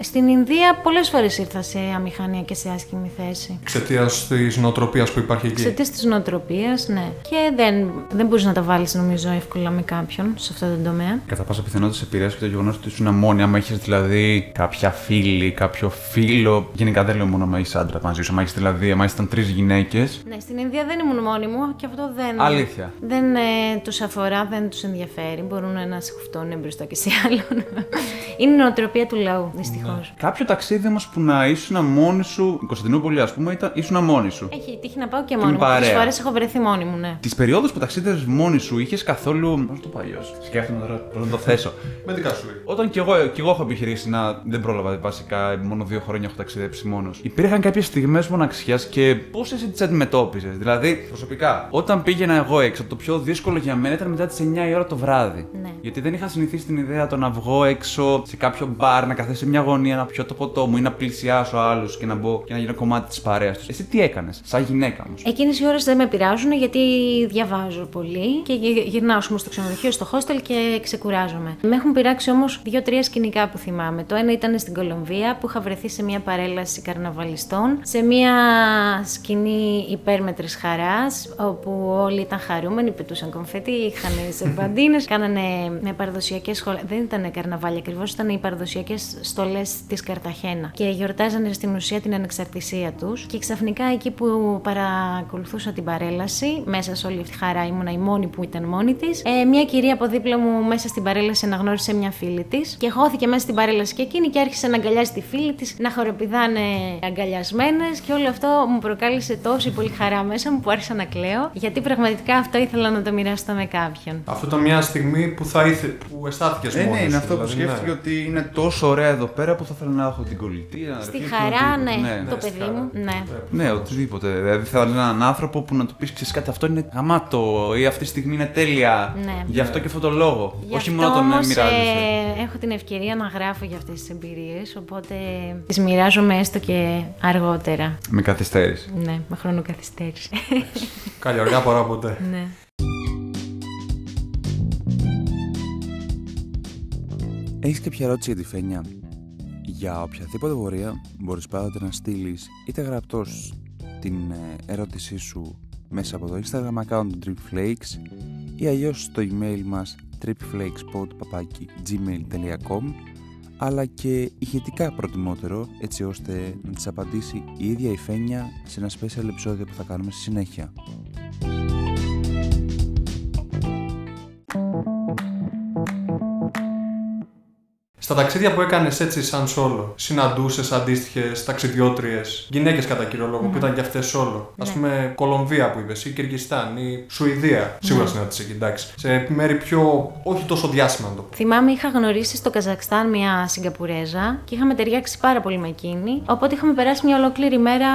στην Ινδία πολλές φορές ήρθα σε αμηχανία και σε άσχημη θέση. Εξαιτίας της νοοτροπίας που υπάρχει εκεί; Εξαιτίας της νοοτροπίας, ναι. Και δεν, δεν μπορείς να τα βάλεις, νομίζω, εύκολα με κάποιον σε αυτό το τομέα. Κατά πάσα πιθανότητα σε επηρέασε και το γεγονός ότι ήσουν μόνη. Άμα έχει δηλαδή κάποια φίλη, κάποιο φίλο. Γενικά δεν λέω μόνο άμα είσαι άντρα μαζί σου. Άμα έχει δηλαδή, άμα ήσταν τρεις γυναίκες. Ναι, στην Ινδία δεν ήμουν μόνη μου και αυτό δεν. Αλήθεια. Δεν ε, τους αφορά, δεν τους ενδιαφέρει. Μπορούν να σε χουφτώνουν μπροστά και σε άλλον. <laughs> Είναι η νοοτροπία του λαού, δυστυχώς. Κάποιο ταξίδι όμω που να ήσουν μόνη σου. Η Κωνσταντινούπολη, ας πούμε, ήταν, ήσουν μόνη σου. Έχει τύχει να πάω και με μόνη μου. Πολλέ παρέα. φορές έχω βρεθεί μόνη μου, ναι. Τις περιόδους που ταξίδευες μόνη σου, είχες καθόλου. Πώς το παλιό. Σκέφτομαι τώρα πώς να το θέσω. Με δικά σου λέει. Όταν κι εγώ, κι εγώ έχω επιχειρήσει να. Δεν πρόλαβα βασικά, μόνο δύο χρόνια έχω ταξιδέψει μόνος. Υπήρχαν κάποιε στιγμές μοναξιάς και πώς εσύ τις αντιμετώπιζε. Δηλαδή, προσωπικά, όταν πήγαινα εγώ έξω, το πιο δύσκολο για μένα ήταν μετά τις 9 η ώρα το βράδυ. Ναι. Γιατί δεν είχα συνηθίσει την ιδέα το να βγω έξω σε κάποιο μπαρ, να καθίσω σε μια γωνία, να πιω το ποτό μου ή να πλησιάσω άλλους και να μπω και να γίνω κομμάτι της παρέας τους. Εσύ τι έκανες, σαν γυναίκα όμως; Εκείνες οι ώρες δεν με πειράζουν γιατί διαβάζω πολύ και γυ- γυρνάω ας πούμε, στο ξενοδοχείο, στο hostel και ξεκουράζομαι. Με έχουν πειράξει όμως δύο-τρία σκηνικά που θυμάμαι. Το ένα ήταν στην Κολομβία που είχα βρεθεί σε μια παρέλαση καρναβαλιστών, σε μια σκηνή υπέρμετρης χαράς όπου όλοι ήταν χαρούμενοι. δεν πετούσαν κομφέτη, είχαν <laughs> σερβαντίνες, κάνανε με παραδοσιακές σχολέ. Δεν ήταν καρναβάλι ακριβώς, ήταν οι παραδοσιακές στολές της Καρταχένα. Και γιορτάζανε στην ουσία την ανεξαρτησία τους. Και ξαφνικά εκεί που παρακολουθούσα την παρέλαση, μέσα σε όλη αυτή τη χαρά ήμουνα η μόνη που ήταν μόνη της, ε, μια κυρία από δίπλα μου μέσα στην παρέλαση αναγνώρισε μια φίλη της και χώθηκε μέσα στην παρέλαση και εκείνη και άρχισε να αγκαλιάζει τη φίλη της, να χοροπηδάνε αγκαλιασμένε και όλο αυτό μου προκάλεσε τόση πολύ χαρά μέσα μου που άρχισα να κλαίω, γιατί πραγματικά αυτό ήθελα να το μοιραστώ με κάποιον. Αυτό ήταν μια στιγμή που θα ήθε, που αισθάθηκε Ε, μόνος. ναι, είναι αυτό που σκέφτηκε ότι είναι τόσο ωραία εδώ πέρα που θα ήθελα να έχω την κολλητή. να Στη ρωτήσω χαρά, οτιδήποτε. ναι, το παιδί μου, ναι. Ναι, οτιδήποτε. Δηλαδή θα ήθελα έναν άνθρωπο που να του πεις: Ξέρεις κάτι, αυτό είναι γαμάτο ή αυτή τη στιγμή είναι τέλεια. Ναι. Γι' αυτό και αυτό το λόγο. Γι' Όχι αυτό μόνο τον όμως, μοιράζεσαι. ε, έχω την ευκαιρία να γράφω για αυτές τις εμπειρίες, οπότε τις μοιράζομαι έστω και αργότερα. Με καθυστέρηση. Ναι, με χρονοκαθυστέρηση. Καλή αργά παρά ποτέ. ναι. Έχεις κάποια ερώτηση για τη Φένια; Για οποιαδήποτε πορεία μπορείς πάντοτε να στείλεις είτε γραπτός την ε, ερώτησή σου μέσα από το Instagram account του Tripflakes ή αλλιώς στο email μας tripflakespod.gmail.com αλλά και ηχητικά προτιμότερο έτσι ώστε να τις απαντήσει η ίδια η Φένια σε ένα special επεισόδιο που θα κάνουμε στη συνέχεια. Στα ταξίδια που έκανες έτσι σαν solo, συναντούσες αντίστοιχες ταξιδιώτριες, γυναίκες κατά κύριο λόγο, που ήταν και αυτές solo. Α Ναι. πούμε, Κολομβία που είπε, ή Κυργιστάν, ή Σουηδία. Σίγουρα συνάντησες εκεί, εντάξει. Σε μέρη πιο. όχι τόσο διάσημα να το πω. Θυμάμαι είχα γνωρίσει στο Καζακστάν μια Σιγκαπουρέζα και είχαμε ταιριάξει πάρα πολύ με εκείνη. Οπότε είχαμε περάσει μια ολόκληρη μέρα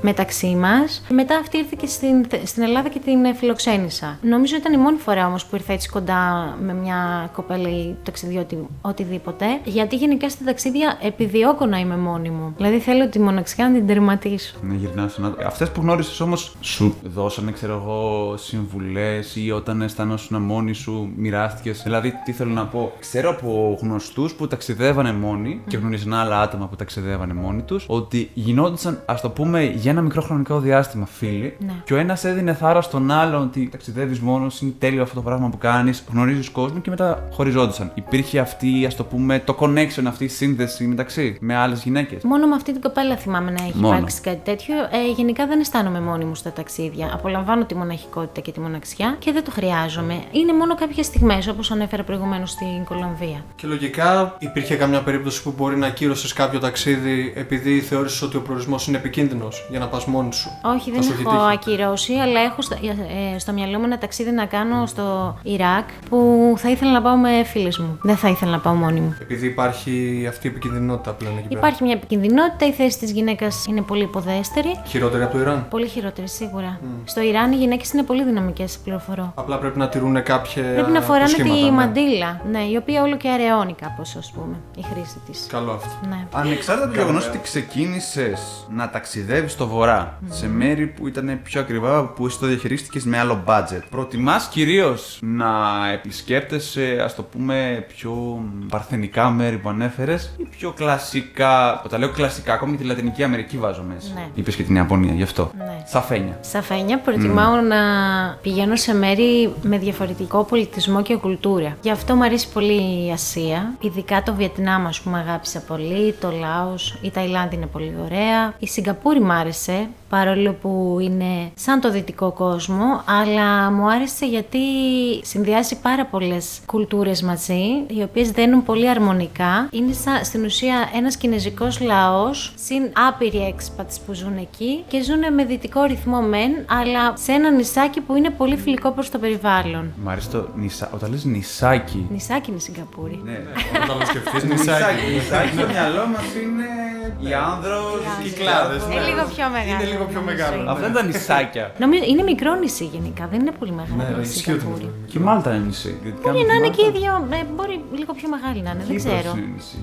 μεταξύ μας. Μετά αυτή ήρθε και στην, στην Ελλάδα και την ε, φιλοξένησα. Νομίζω ήταν η μόνη φορά όμως που ήρθα έτσι κοντά με μια κοπέλα ή ταξιδιώτη, οτιδήποτε. Γιατί γενικά στα ταξίδια επιδιώκω να είμαι μόνη μου. Δηλαδή θέλω τη μοναξιά να την τερματίσω. Ναι, γυρνάω στον άντρα. Αυτές που γνώρισες όμως σου δώσανε, ξέρω εγώ, συμβουλές ή όταν αισθανόσουν μόνη σου, μοιράστηκες; Δηλαδή, τι θέλω να πω; Ξέρω από γνωστούς που ταξιδεύανε μόνοι και γνωρίζαν άλλα άτομα που ταξιδεύανε μόνοι τους ότι γινόντουσαν, ας το πούμε, για ένα μικρό χρονικό διάστημα φίλοι. Ναι. Και ο ένας έδινε θάρρος στον άλλον ότι ταξιδεύεις μόνος, είναι τέλειο αυτό το πράγμα που κάνεις, γνωρίζεις κόσμο και μετά χωριζόντουσαν. Υπήρχε αυτή, ας το πούμε, το connection, αυτή η σύνδεση μεταξύ με άλλες γυναίκες. Μόνο με αυτή την κοπέλα θυμάμαι να έχει Μόνο. υπάρξει κάτι τέτοιο. Ε, γενικά δεν αισθάνομαι μόνη μου στα ταξίδια. Απολαμβάνω τη μοναχικότητα και τη μοναξιά και δεν το χρειάζομαι. Είναι μόνο κάποιες στιγμές, όπως ανέφερα προηγουμένως στην Κολομβία. Και λογικά υπήρχε καμιά περίπτωση που μπορεί να κύρωσε κάποιο ταξίδι επειδή θεώρησες ότι ο προορισμός είναι επικίνδυνος για να πας μόνη σου. Όχι, Θα δεν σου έχει έχω τύχει. ακυρώσει, αλλά έχω στο, ε, στο μυαλό μου ένα ταξίδι να κάνω στο Ιράκ που θα ήθελα να πάω με φίλες μου. Δεν θα ήθελα να πάω μόνη μου. Επειδή υπάρχει αυτή η επικίνδυνοτητα πλέον εκεί πέρα. Υπάρχει μια επικινδυνότητα, η θέση της γυναίκας είναι πολύ υποδέστερη. Χειρότερη από το Ιράν. Πολύ χειρότερη, σίγουρα. Στο Ιράν οι γυναίκες είναι πολύ δυναμικές, πληροφορώ. Απλά πρέπει να τηρούν κάποια. Πρέπει να φοράνε τη προσχήματα, ναι. μαντήλα. Ναι, η οποία όλο και αραιώνει κάπως, ας πούμε, η χρήση της. Καλό αυτό. Ναι. Ανεξάρτητα από το γεγονός ότι ξεκίνησες να ταξιδεύεις στο βορρά, σε μέρη που ήταν πιο ακριβά, που εσύ το διαχειρίστηκες με άλλο budget, προτιμάς κυρίως να επισκέπτεσαι, ας το πούμε, πιο παρθενικά μέρη που ανέφερες ή πιο κλασικά. Όταν λέω κλασικά, ακόμη και τη Λατινική Αμερική βάζω μέσα. Ναι. Είπες και την Ιαπωνία, γι' αυτό. Ναι. Σαφένια. Σαφένια, προτιμάω να πηγαίνω σε μέρη με διαφορετικό πολιτισμό και κουλτούρα. Γι' αυτό μου αρέσει πολύ η Ασία. Ειδικά το Βιετνάμ, ας πούμε, αγάπησα πολύ. Το Λάος, η Ταϊλάνδη είναι πολύ ωραία. Η Σιγκαπούρη μ' άρεσε, παρόλο που είναι σαν το δυτικό κόσμο. Αλλά μου άρεσε γιατί συνδυάζει πάρα πολλές κουλτούρες μαζί, οι οποίες δένουν πολύ αρμονικά. Είναι σαν, στην ουσία ένας κινέζικος λαός, συν άπειροι expats που ζουν εκεί και ζουν με δυτικό ρυθμό μεν, αλλά σε ένα νησάκι που είναι πολύ φιλικό προς το περιβάλλον. Μ' αρέσει το νησά... Όταν λες νησάκι. Νησάκι είναι η Σιγκαπούρη. Ναι, Όταν το σκεφτείς, Νησάκι, νησάκι στο μυαλό μας είναι η άνδρος, οι Κυκλάδες, Είναι ναι. λίγο πιο μεγάλο. Είναι λίγο πιο νομίζω. μεγάλο. Αυτά είναι τα νησάκια. Νομίζω είναι μικρό νησί γενικά, δεν είναι πολύ μεγάλο. Ναι, η ναι, ισχύει ότι Σιγκαπούρη. είναι Και η Μάλτα είναι νησί. γιατί Μπορεί κάνουμε να τη είναι και οι Μάλτα. δύο. ε, μπορεί λίγο πιο μεγάλη να είναι, δεν Κύπρος ξέρω. είναι νησί.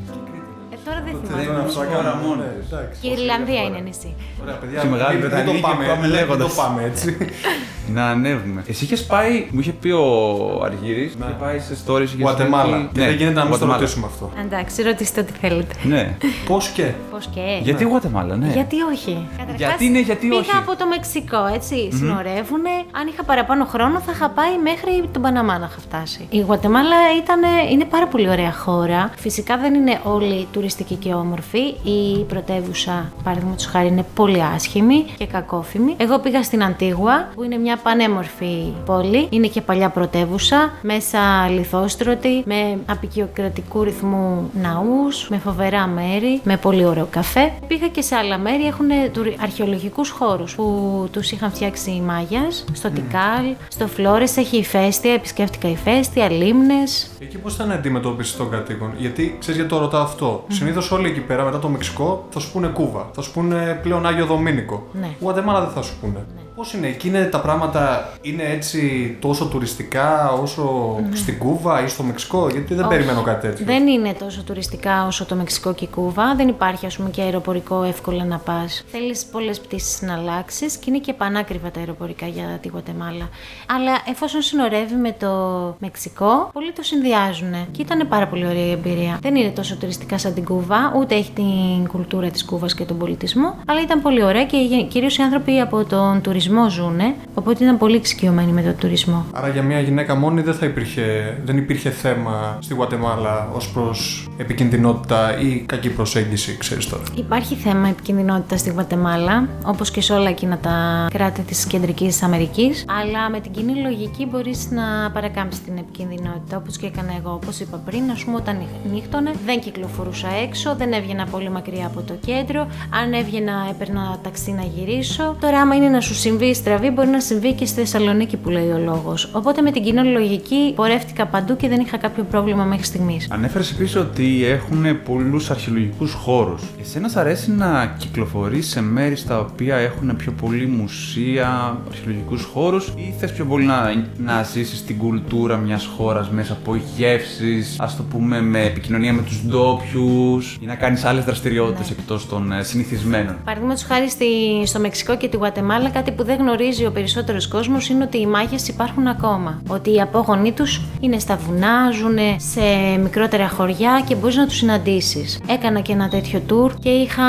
Ε, τώρα δεν Δεν θυμάμαι. είναι Αυτά χώρα κάνουμε, μόνη ναι, της. εντάξει. Και η Ιρλανδία είναι νησί. Ωραία, παιδιά, Και Μεγάλη μην- μην το Βρετανία και πάμε- πάμε ναι, μην λέγοντας. το πάμε έτσι. <laughs> να ανέβουμε. Εσύ είχες πάει, μου είχε πει ο Αργύρης, είχε πάει σε stories. είχες Γουατεμάλα. πει- Και Ναι, δεν γίνεται να μην το Γουατεμάλα. ρωτήσουμε αυτό. Εντάξει, ρωτήστε ό,τι θέλετε. Ναι. <laughs> Πώς και; Πώς και. Γιατί Γουατεμάλα, ναι. Γιατί όχι. Καταρχάς, Γιατί ναι, γιατί πήγα όχι. από το Μεξικό, έτσι. Συνορεύουνε. Αν είχα παραπάνω χρόνο, θα είχα πάει μέχρι τον Παναμά να είχα φτάσει. Η Γουατεμάλα ήταν, είναι πάρα πολύ ωραία χώρα. Φυσικά δεν είναι όλη τουριστική και όμορφη. Η πρωτεύουσα, παραδείγματος χάρη, είναι πολύ άσχημη και κακόφημη. Εγώ πήγα στην Αντίγουα, που είναι μια πανέμορφη πόλη. Είναι και παλιά πρωτεύουσα, μέσα λιθόστρωτη, με απεικιοκρατικού ρυθμού ναούς, με φοβερά μέρη, με πολύ ωραίο καφέ. Πήγα και σε άλλα μέρη, έχουν αρχαιολογικούς χώρους που τους είχαν φτιάξει οι Μάγιας. Στο Τικάλ, στο Φλόρες έχει ηφαίστεια, επισκέφτηκα ηφαίστεια, λίμνες. Εκεί πώς ήταν η αντιμετώπιση των κατοίκων; Γιατί ξέρεις γιατί το ρωτάω αυτό. Συνήθως όλοι εκεί πέρα μετά το Μεξικό θα σου πούνε Κούβα. Θα σου πούνε πλέον Άγιο Δομήνικο. Ναι. Γουατεμάλα δεν θα σου πούνε. Πώς είναι, εκεί είναι τα πράγματα είναι έτσι τόσο τουριστικά όσο στην Κούβα ή στο Μεξικό, γιατί δεν Ναι. Όχι. περιμένω κάτι τέτοιο. Δεν είναι τόσο τουριστικά όσο το Μεξικό και η Κούβα. Δεν υπάρχει, ας πούμε, και αεροπορικό εύκολα να πας. Θέλεις πολλές πτήσεις να αλλάξει και είναι και πανάκριβα τα αεροπορικά για τη Γουατεμάλα. Αλλά εφόσον συνορεύει με το Μεξικό, πολλοί το συνδυάζουν. Και ήταν πάρα πολύ ωραία η εμπειρία. Δεν είναι τόσο τουριστικά σαν την Κούβα, ούτε έχει την κουλτούρα της Κούβας και τον πολιτισμό. Αλλά ήταν πολύ ωραία και κυρίως οι άνθρωποι από τον τουρισμό ζουν. Οπότε ήταν πολύ εξοικειωμένοι με τον τουρισμό. Άρα για μια γυναίκα μόνη δεν, θα υπήρχε, δεν υπήρχε θέμα στη Γουατεμάλα ως προς επικινδυνότητα ή κακή προσέγγιση, ξέρεις τώρα. Υπάρχει θέμα επικινδυνότητα στη Γουατεμάλα, όπως και σε όλα εκείνα τα κράτη της Κεντρικής Αμερικής. Αλλά με την κοινή λογική μπορείς να παρακάμψεις την επικινδυνότητα, όπως και έκανα εγώ. Όπως είπα πριν, ας πούμε, όταν νύχτωνε, δεν κυκλοφορούσα έξω, δεν έβγαινα πολύ μακριά από το κέντρο. Αν έβγαινα, έπαιρνα ταξί να γυρίσω. Τώρα, άμα είναι να σου συμβεί στραβή, μπορεί να συμβεί και στη Θεσσαλονίκη που λέει ο λόγος. Οπότε με την κοινή λογική πορεύτηκα παντού και δεν είχα κάποιο πρόβλημα μέχρι στιγμής. Ανέφερες επίσης ότι έχουν πολλούς αρχαιολογικούς χώρους. Εσένα σ' αρέσει να κυκλοφορείς σε μέρη στα οποία έχουν πιο πολύ μουσεία, αρχαιολογικούς χώρους, ή θες πιο πολύ να, να ζήσεις την κουλτούρα μιας χώρας μέσα από γεύσεις, ας το πούμε με επικοινωνία με τους ντόπιους, ή να κάνεις άλλες δραστηριότητες εκτός των ε, συνηθισμένων; Παραδείγματος χάρη στη, στο Μεξικό και τη Γουατεμάλα, κάτι που δεν γνωρίζει ο περισσότερος κόσμος είναι ότι οι μάγες υπάρχουν ακόμα. Ότι οι απόγονοί τους είναι στα βουνά, ζουν σε μικρότερα χωριά και μπορείς να τους συναντήσεις. Έκανα και ένα τέτοιο tour και είχα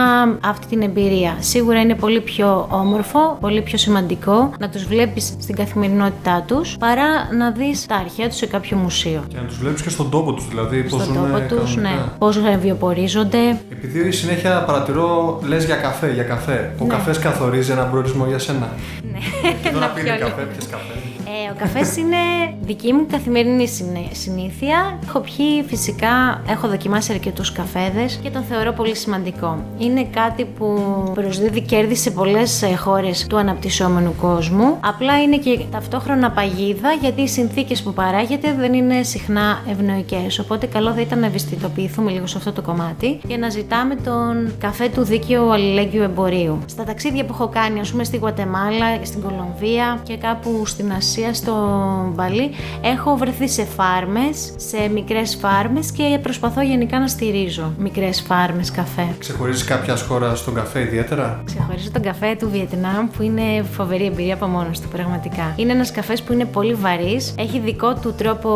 αυτή την εμπειρία. Σίγουρα είναι πολύ πιο όμορφο, πολύ πιο σημαντικό να τους βλέπεις στην καθημερινότητά τους παρά να δεις τα αρχαία τους σε κάποιο μουσείο. Και να τους βλέπεις και στον τόπο τους, δηλαδή πώς Στον ζουν τόπο τους, κανονικά. ναι. Πώς βιοπορίζονται, Επειδή συνέχεια παρατηρώ, λες για καφέ, για καφέ. Ο Ναι. καφές καθορίζει έναν προορισμό για σένα. Ναι, Και τώρα να πίνει πιω καφέ, λίγο. πιες καφέ. Ε, ο καφές είναι δική μου καθημερινή συνέ- συνήθεια. Έχω πιει φυσικά, έχω δοκιμάσει αρκετούς καφέδες και τον θεωρώ πολύ σημαντικό. Είναι κάτι που προσδίδει κέρδη σε πολλές ε, χώρες του αναπτυσσόμενου κόσμου. Απλά είναι και ταυτόχρονα παγίδα γιατί οι συνθήκες που παράγεται δεν είναι συχνά ευνοϊκές. Οπότε καλό θα ήταν να ευαισθητοποιηθούμε λίγο σε αυτό το κομμάτι και να ζητάμε τον καφέ του δίκαιου αλληλέγγυου εμπορίου. Στα ταξίδια που έχω κάνει, ας πούμε στη Γουατεμάλα, στην Κολομβία και κάπου στην Ασία, στο Μπαλί, έχω βρεθεί σε φάρμες, σε μικρές φάρμες και προσπαθώ γενικά να στηρίζω μικρές φάρμες καφέ. Ξεχωρίζεις κάποια χώρα στον καφέ ιδιαίτερα; Ξεχωρίζω τον καφέ του Βιετνάμ που είναι φοβερή εμπειρία από μόνος του, πραγματικά. Είναι ένας καφές που είναι πολύ βαρύς, έχει δικό του τρόπο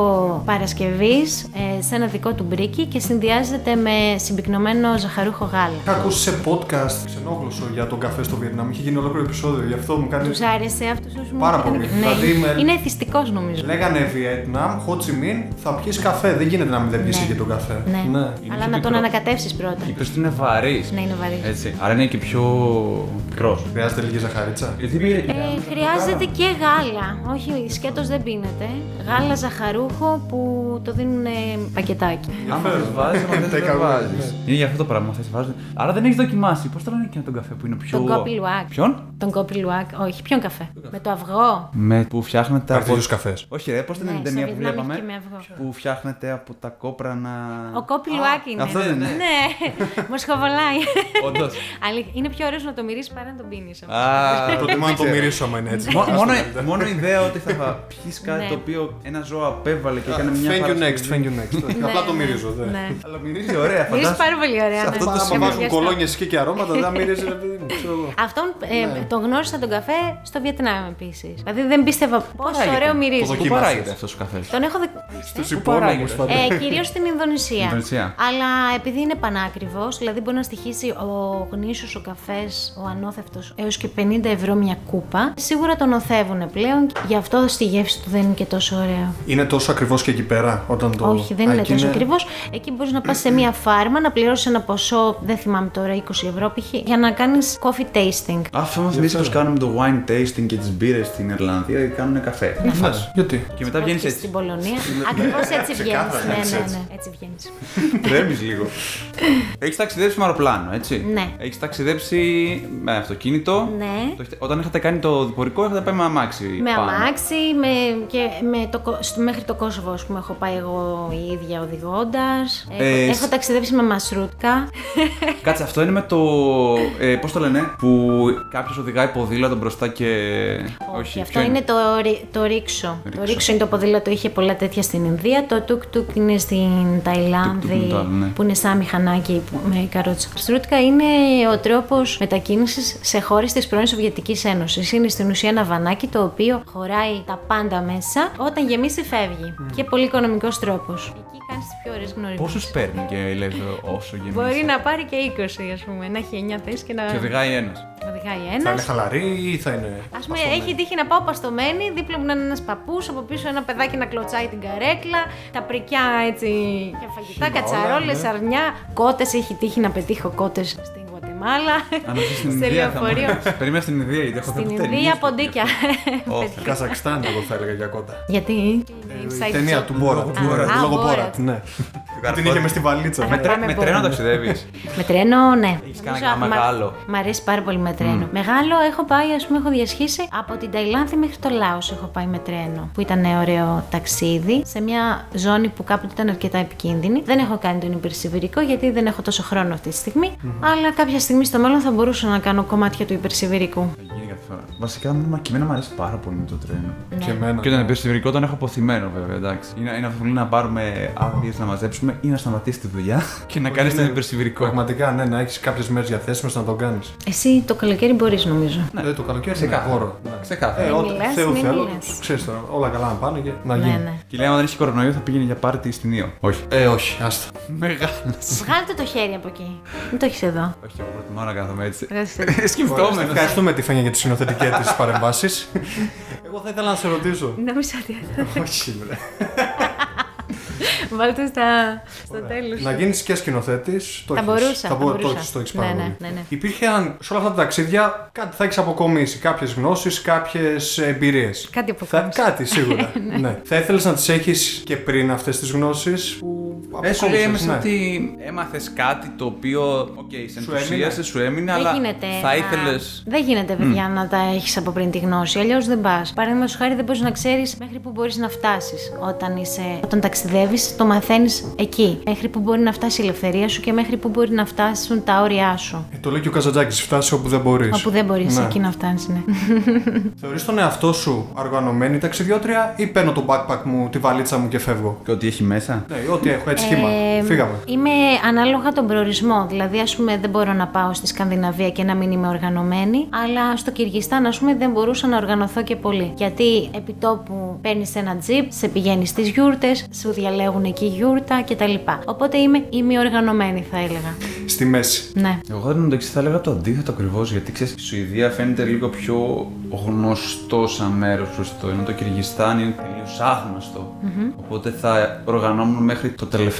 παρασκευής, ε, σε ένα δικό του μπρίκι και συνδυάζεται με συμπυκνωμένο ζαχαρούχο γάλα. Είχα ακούσει σε podcast ξενόγλωσσο για τον καφέ στο Βιετνάμ. Είχε γίνει ολόκληρο επεισόδιο, γι' αυτό μου κάνει. Τους άρεσε αυτό ο Πάρα πολύ. Ναι, Δηλαδή, με- είναι εθιστικό νομίζω. Λέγανε Βιετνάμ, Χοτσιμίν, θα πιεις καφέ. Δεν γίνεται να μην δεν πιεις Ναι. και τον καφέ. Ναι. Αλλά πιο να τον μικρό. ανακατεύσεις πρώτα. Είπες ότι είναι βαρύς. Ναι, είναι βαρύς. Έτσι. Άρα είναι και πιο μικρός. Χρειάζεται λίγη ζαχαρίτσα. Γιατί Ε, χρειάζεται και γάλα. Όχι, σκέτος δεν πίνεται. Γάλα ζαχαρούχο που το δίνουν πακετάκι. Άμα θε βάζεις, άμα δεν <laughs> Take away, βάζεις. ναι. Είναι για αυτό το πράγμα. Θες βάζεις. Άρα δεν έχεις δοκιμάσει. Πώς το λένε και τον καφέ που είναι πιο. Τον κόπι λουάκ. Ποιον; Τον κόπι λουάκ. Όχι, ποιον καφέ; Με το αυγό. Με που φτιάχνεται από. Αρτίζου καφές. Όχι, ρε, πώς Ναι, ήταν την στο ταινία που Βιετνάμ βλέπαμε. έχει και με αυγό. Που φτιάχνεται από τα κόπρα να. Ο κόπι λουάκ είναι. αυτό δεν είναι. Ναι, <laughs> μου σχοβολάει. Όντως. Αλήθεια, είναι πιο ωραίος να το μυρίσει παρά να τον πίνεις. Α, Προτιμώ να το μυρίσω άμα είναι έτσι. Μό- Μόνο μόνο, καλύτερα. μόνο η ιδέα ότι θα <laughs> πιει κάτι Ναι. το οποίο ένα ζώο απέβαλε και έκανε μια Thank you Παρασκευή. next, thank you next. Ναι, Απλά το ναι, μυρίζω. δε. Ναι. Αλλά μυρίζει ωραία, Μυρίζει φαντάζομαι. πάρα πολύ ωραία. σε ναι. αυτό το Άμα σημείο. βάζουν Ευχαριστώ. κολόνια και και αρώματα, δεν μυρίζει. ρε παιδί μου, ξέρω εγώ. Αυτόν ε, τον γνώρισα τον καφέ στο Βιετνάμ επίσης. Δηλαδή δεν πίστευα πόσο παράγεται; ωραίο Το μυρίζεις. δοκι- Πού Δοκίμασες. παράγεται αυτός ο καφές. Τον έχω δει. Στους Πού υπόνομους παράγεται; φαντάζομαι. Ε, Κυρίως στην Ινδονησία. Ινδονησία. Αλλά επειδή είναι πανάκριβος, δηλαδή μπορεί να στοιχήσει ο γνήσιος ο καφές, ο ανώθευτος, έως και 50 ευρώ μια κούπα, σίγουρα τον οθεύουν πλέον. Γι' αυτό στη γεύση του δεν είναι και τόσο ωραίο. Είναι τόσο ακριβώς και εκεί πέρα όταν το. Όχι, δεν Α, είναι εκεί τόσο ακριβώς. Εκεί μπορείς να πας σε μια φάρμα, να πληρώσεις ένα ποσό, δεν θυμάμαι τώρα, 20 ευρώ π.χ. για να κάνεις coffee tasting. Αυτό μα θυμίζει πω κάνουμε το wine tasting και τις μπύρες στην Ιρλανδία και κάνουν καφέ. Ναι, γιατί; Και μετά βγαίνεις Και έτσι. στην Πολωνία. Ακριβώς έτσι <laughs> βγαίνεις. Ξεκάθαρα, Ναι, έτσι, ναι, έτσι. ναι, έτσι βγαίνεις. <laughs> Τρέμεις λίγο. Έχεις ταξιδέψει με αεροπλάνο, έτσι; Ναι. Έχεις ταξιδέψει με αυτοκίνητο; Ναι. Το έχετε- Όταν είχατε κάνει το διπορικό, είχατε πάει με αμάξι. Με πάνω. αμάξι, με, και με το, Κο- στο- μέχρι το Κόσοβο, ας πούμε, έχω πάει εγώ η ίδια οδηγώντας. Ε, έχω, σ- έχω ταξιδέψει με μασρούτκα. <laughs> Κάτσε, αυτό είναι με το. Ε, Πώς το λένε, που κάποιος οδηγάει ποδήλατο μπροστά και. Όχι, αυτό ποιο είναι; το, ρι- το ρίξο. Το Ρίξο. ρίξο είναι το ποδήλατο, είχε πολλά τέτοια στην Ινδία. Το τουκ τουκ είναι στην Ταϊλάνδη, Τουκ-τουκ είναι το άλλο, ναι. που είναι σαν μηχανάκι που- με καρότσα. Στρούτκα είναι ο τρόπος μετακίνησης σε χώρες της πρώην Σοβιετικής Ένωσης. Είναι στην ουσία ένα βανάκι το οποίο χωράει τα πάντα μέσα. Όταν γεμίσει, φεύγει. Και πολύ οικονομικός τρόπος. Εκεί κάνεις τις πιο ωραίες γνωριμίε. Πόσους παίρνει και λες όσο γεμίσει. Μπορεί να πάρει και 20, ας πούμε. Να έχει 9 θέσεις και να Και οδηγάει ένας. Οδηγάει Θα ένας. είναι χαλαρή ή θα είναι. Α πούμε, έχει τύχει να πάω παστομένη, δίπλα μου να είναι ένας παππούς, από πίσω ένα παιδάκι να κλωτσάει την καρέκλα, τα πρικιά έτσι για φαγητά, Χύμα κατσαρόλες, όλα, ναι. αρνιά, κότες. Έχει τύχει να πετύχω κότες στην Γουατεμάλα. Αν όχι στην σε Ινδία. θα μου- λεωφορείο. Περίμενα στην Ινδία, γιατί έχω Στην δει Ινδία <laughs> ποντίκια. Όχι. Καζακστάν, εγώ θα έλεγα για κότα. Γιατί; Η Inside ταινία joke. του Μπόρατ. Α, α, Λόγω Borat. Μπόρατ, ναι. Την είχε με στη βαλίτσα. Με τρέ- Με Πάμε τρένο πόνο. ταξιδεύεις; Με τρένο, ναι. Έχεις κάνει Νομίζω, κανένα μα- μεγάλο; Μ' αρέσει πάρα πολύ με τρένο. Μεγάλο έχω πάει, ας πούμε, έχω διασχίσει από την Ταϊλάνδη μέχρι το Λάος. Έχω πάει με τρένο. Που ήταν ωραίο ταξίδι σε μια ζώνη που κάποτε ήταν αρκετά επικίνδυνη. Δεν έχω κάνει τον υπερσιβηρικό γιατί δεν έχω τόσο χρόνο αυτή τη στιγμή. Αλλά κάποια στιγμή στο μέλλον θα μπορούσα να κάνω κομμάτια του υπερσιβηρικού. Θα γίνει κάθε φορά. Βασικά, μα και εμένα μου αρέσει πάρα πολύ με το τρένο. Και εμένα. Και όταν υπερσυμβηρικό τον έχω αποθυμένο βέβαια, εντάξει. Είναι, είναι αυτό που λέει να πάρουμε άδειες να μαζέψουμε ή να σταματήσει τη δουλειά <laughs> και να κάνεις τον υπερσυμβηρικό. Πραγματικά, ναι, να έχεις κάποιες μέρες διαθέσιμες να το κάνεις. Εσύ το καλοκαίρι μπορείς, νομίζω. Ναι, το καλοκαίρι είναι Ξεκάθαρα. γόρο. Ναι. Ξεκάθαρα. Ε, Μην ό,τι μιλάς, Θεού μην θέλω, μιλάς. ξέρεις τώρα, όλα καλά να πάνε και να Ναι, γίνει. ναι. Και λέει, άμα δεν έχει κορονοϊό, θα πήγαινε για πάρτι στην Ήο. Όχι. Ε, όχι, άστα. Μεγάλος. Βγάλτε το χέρι από εκεί. Μην το έχεις εδώ. Όχι, εγώ προτιμάω να κάθομαι έτσι. Βγάλτε το. Σκεφτόμενο. Ευχαριστούμε τη Φένια για τι συνοθετικέ της παρεμβάσεις. Εγώ θα ήθελα να σε ρωτήσω. Νόμιζα ότι Όχι, βρε. Βάλτε στα... στο τέλος. Να γίνεις και σκηνοθέτης. Θα μπορούσα, θα μπο- Το μπορούσα. έχεις, το έχεις Ναι, πάρα ναι, πολύ. ναι, ναι. Υπήρχαν σε όλα αυτά τα ταξίδια κάτι θα έχεις αποκομίσει. Κάποιες γνώσεις, κάποιες εμπειρίες. Κάτι αποκόμισα. Κάτι σίγουρα. <laughs> ναι. Θα ήθελες να τις έχεις και πριν αυτές τις γνώσεις που Ε, σου λέει αποκόμισες, έμεσα ναι. ότι έμαθες κάτι το οποίο, οκ, σε Σου ενθουσίασε, έμεινε. σου έμεινε, Δεν αλλά γίνεται. θα να- ήθελε. Δεν γίνεται, παιδιά, να τα έχεις από πριν τη γνώση. Αλλιώς δεν πας. Παραδείγματος χάρη, δεν μπορείς να ξέρεις μέχρι που μπορείς να φτάσεις. Όταν, είσαι... όταν ταξιδεύεις, το μαθαίνεις εκεί. Μέχρι που μπορεί να φτάσει η ελευθερία σου και μέχρι που μπορεί να φτάσουν τα όρια σου. Ε, το λέει και ο Καζαντζάκης, φτάσε όπου δεν μπορείς. Όπου δεν μπορείς Ναι. εκεί να φτάσεις, ναι. <laughs> Θεωρείς τον εαυτό σου οργανωμένη ταξιδιώτρια ή παίρνω το backpack μου, τη βαλίτσα μου και φεύγω; Και ότι έχει μέσα; Ναι, ό,τι έχω, έτσι χύμα. Ε, Φύγαμε. Είμαι ανάλογα τον προορισμό. Δηλαδή, ας πούμε, δεν μπορώ να πάω στη Σκανδιναβία και να μην είμαι οργανωμένη. Αλλά στο Κυργιστάν, ας πούμε, δεν μπορούσα να οργανωθώ και πολύ. Γιατί επί τόπου παίρνεις ένα τζιπ, σε πηγαίνεις στις γιούρτες, σου διαλέγουν εκεί γιούρτα κτλ. Οπότε είμαι ημιοργανωμένη, θα έλεγα. Στη μέση. Ναι. Εγώ δεν το θα έλεγα το αντίθετο ακριβώς. Γιατί ξέρεις, η Σουηδία φαίνεται λίγο πιο γνωστό σαν μέρος προς το ενώ το Κυργιστάν είναι τελείως άγνωστο. Οπότε θα οργανώνουν μέχρι το τελευταίο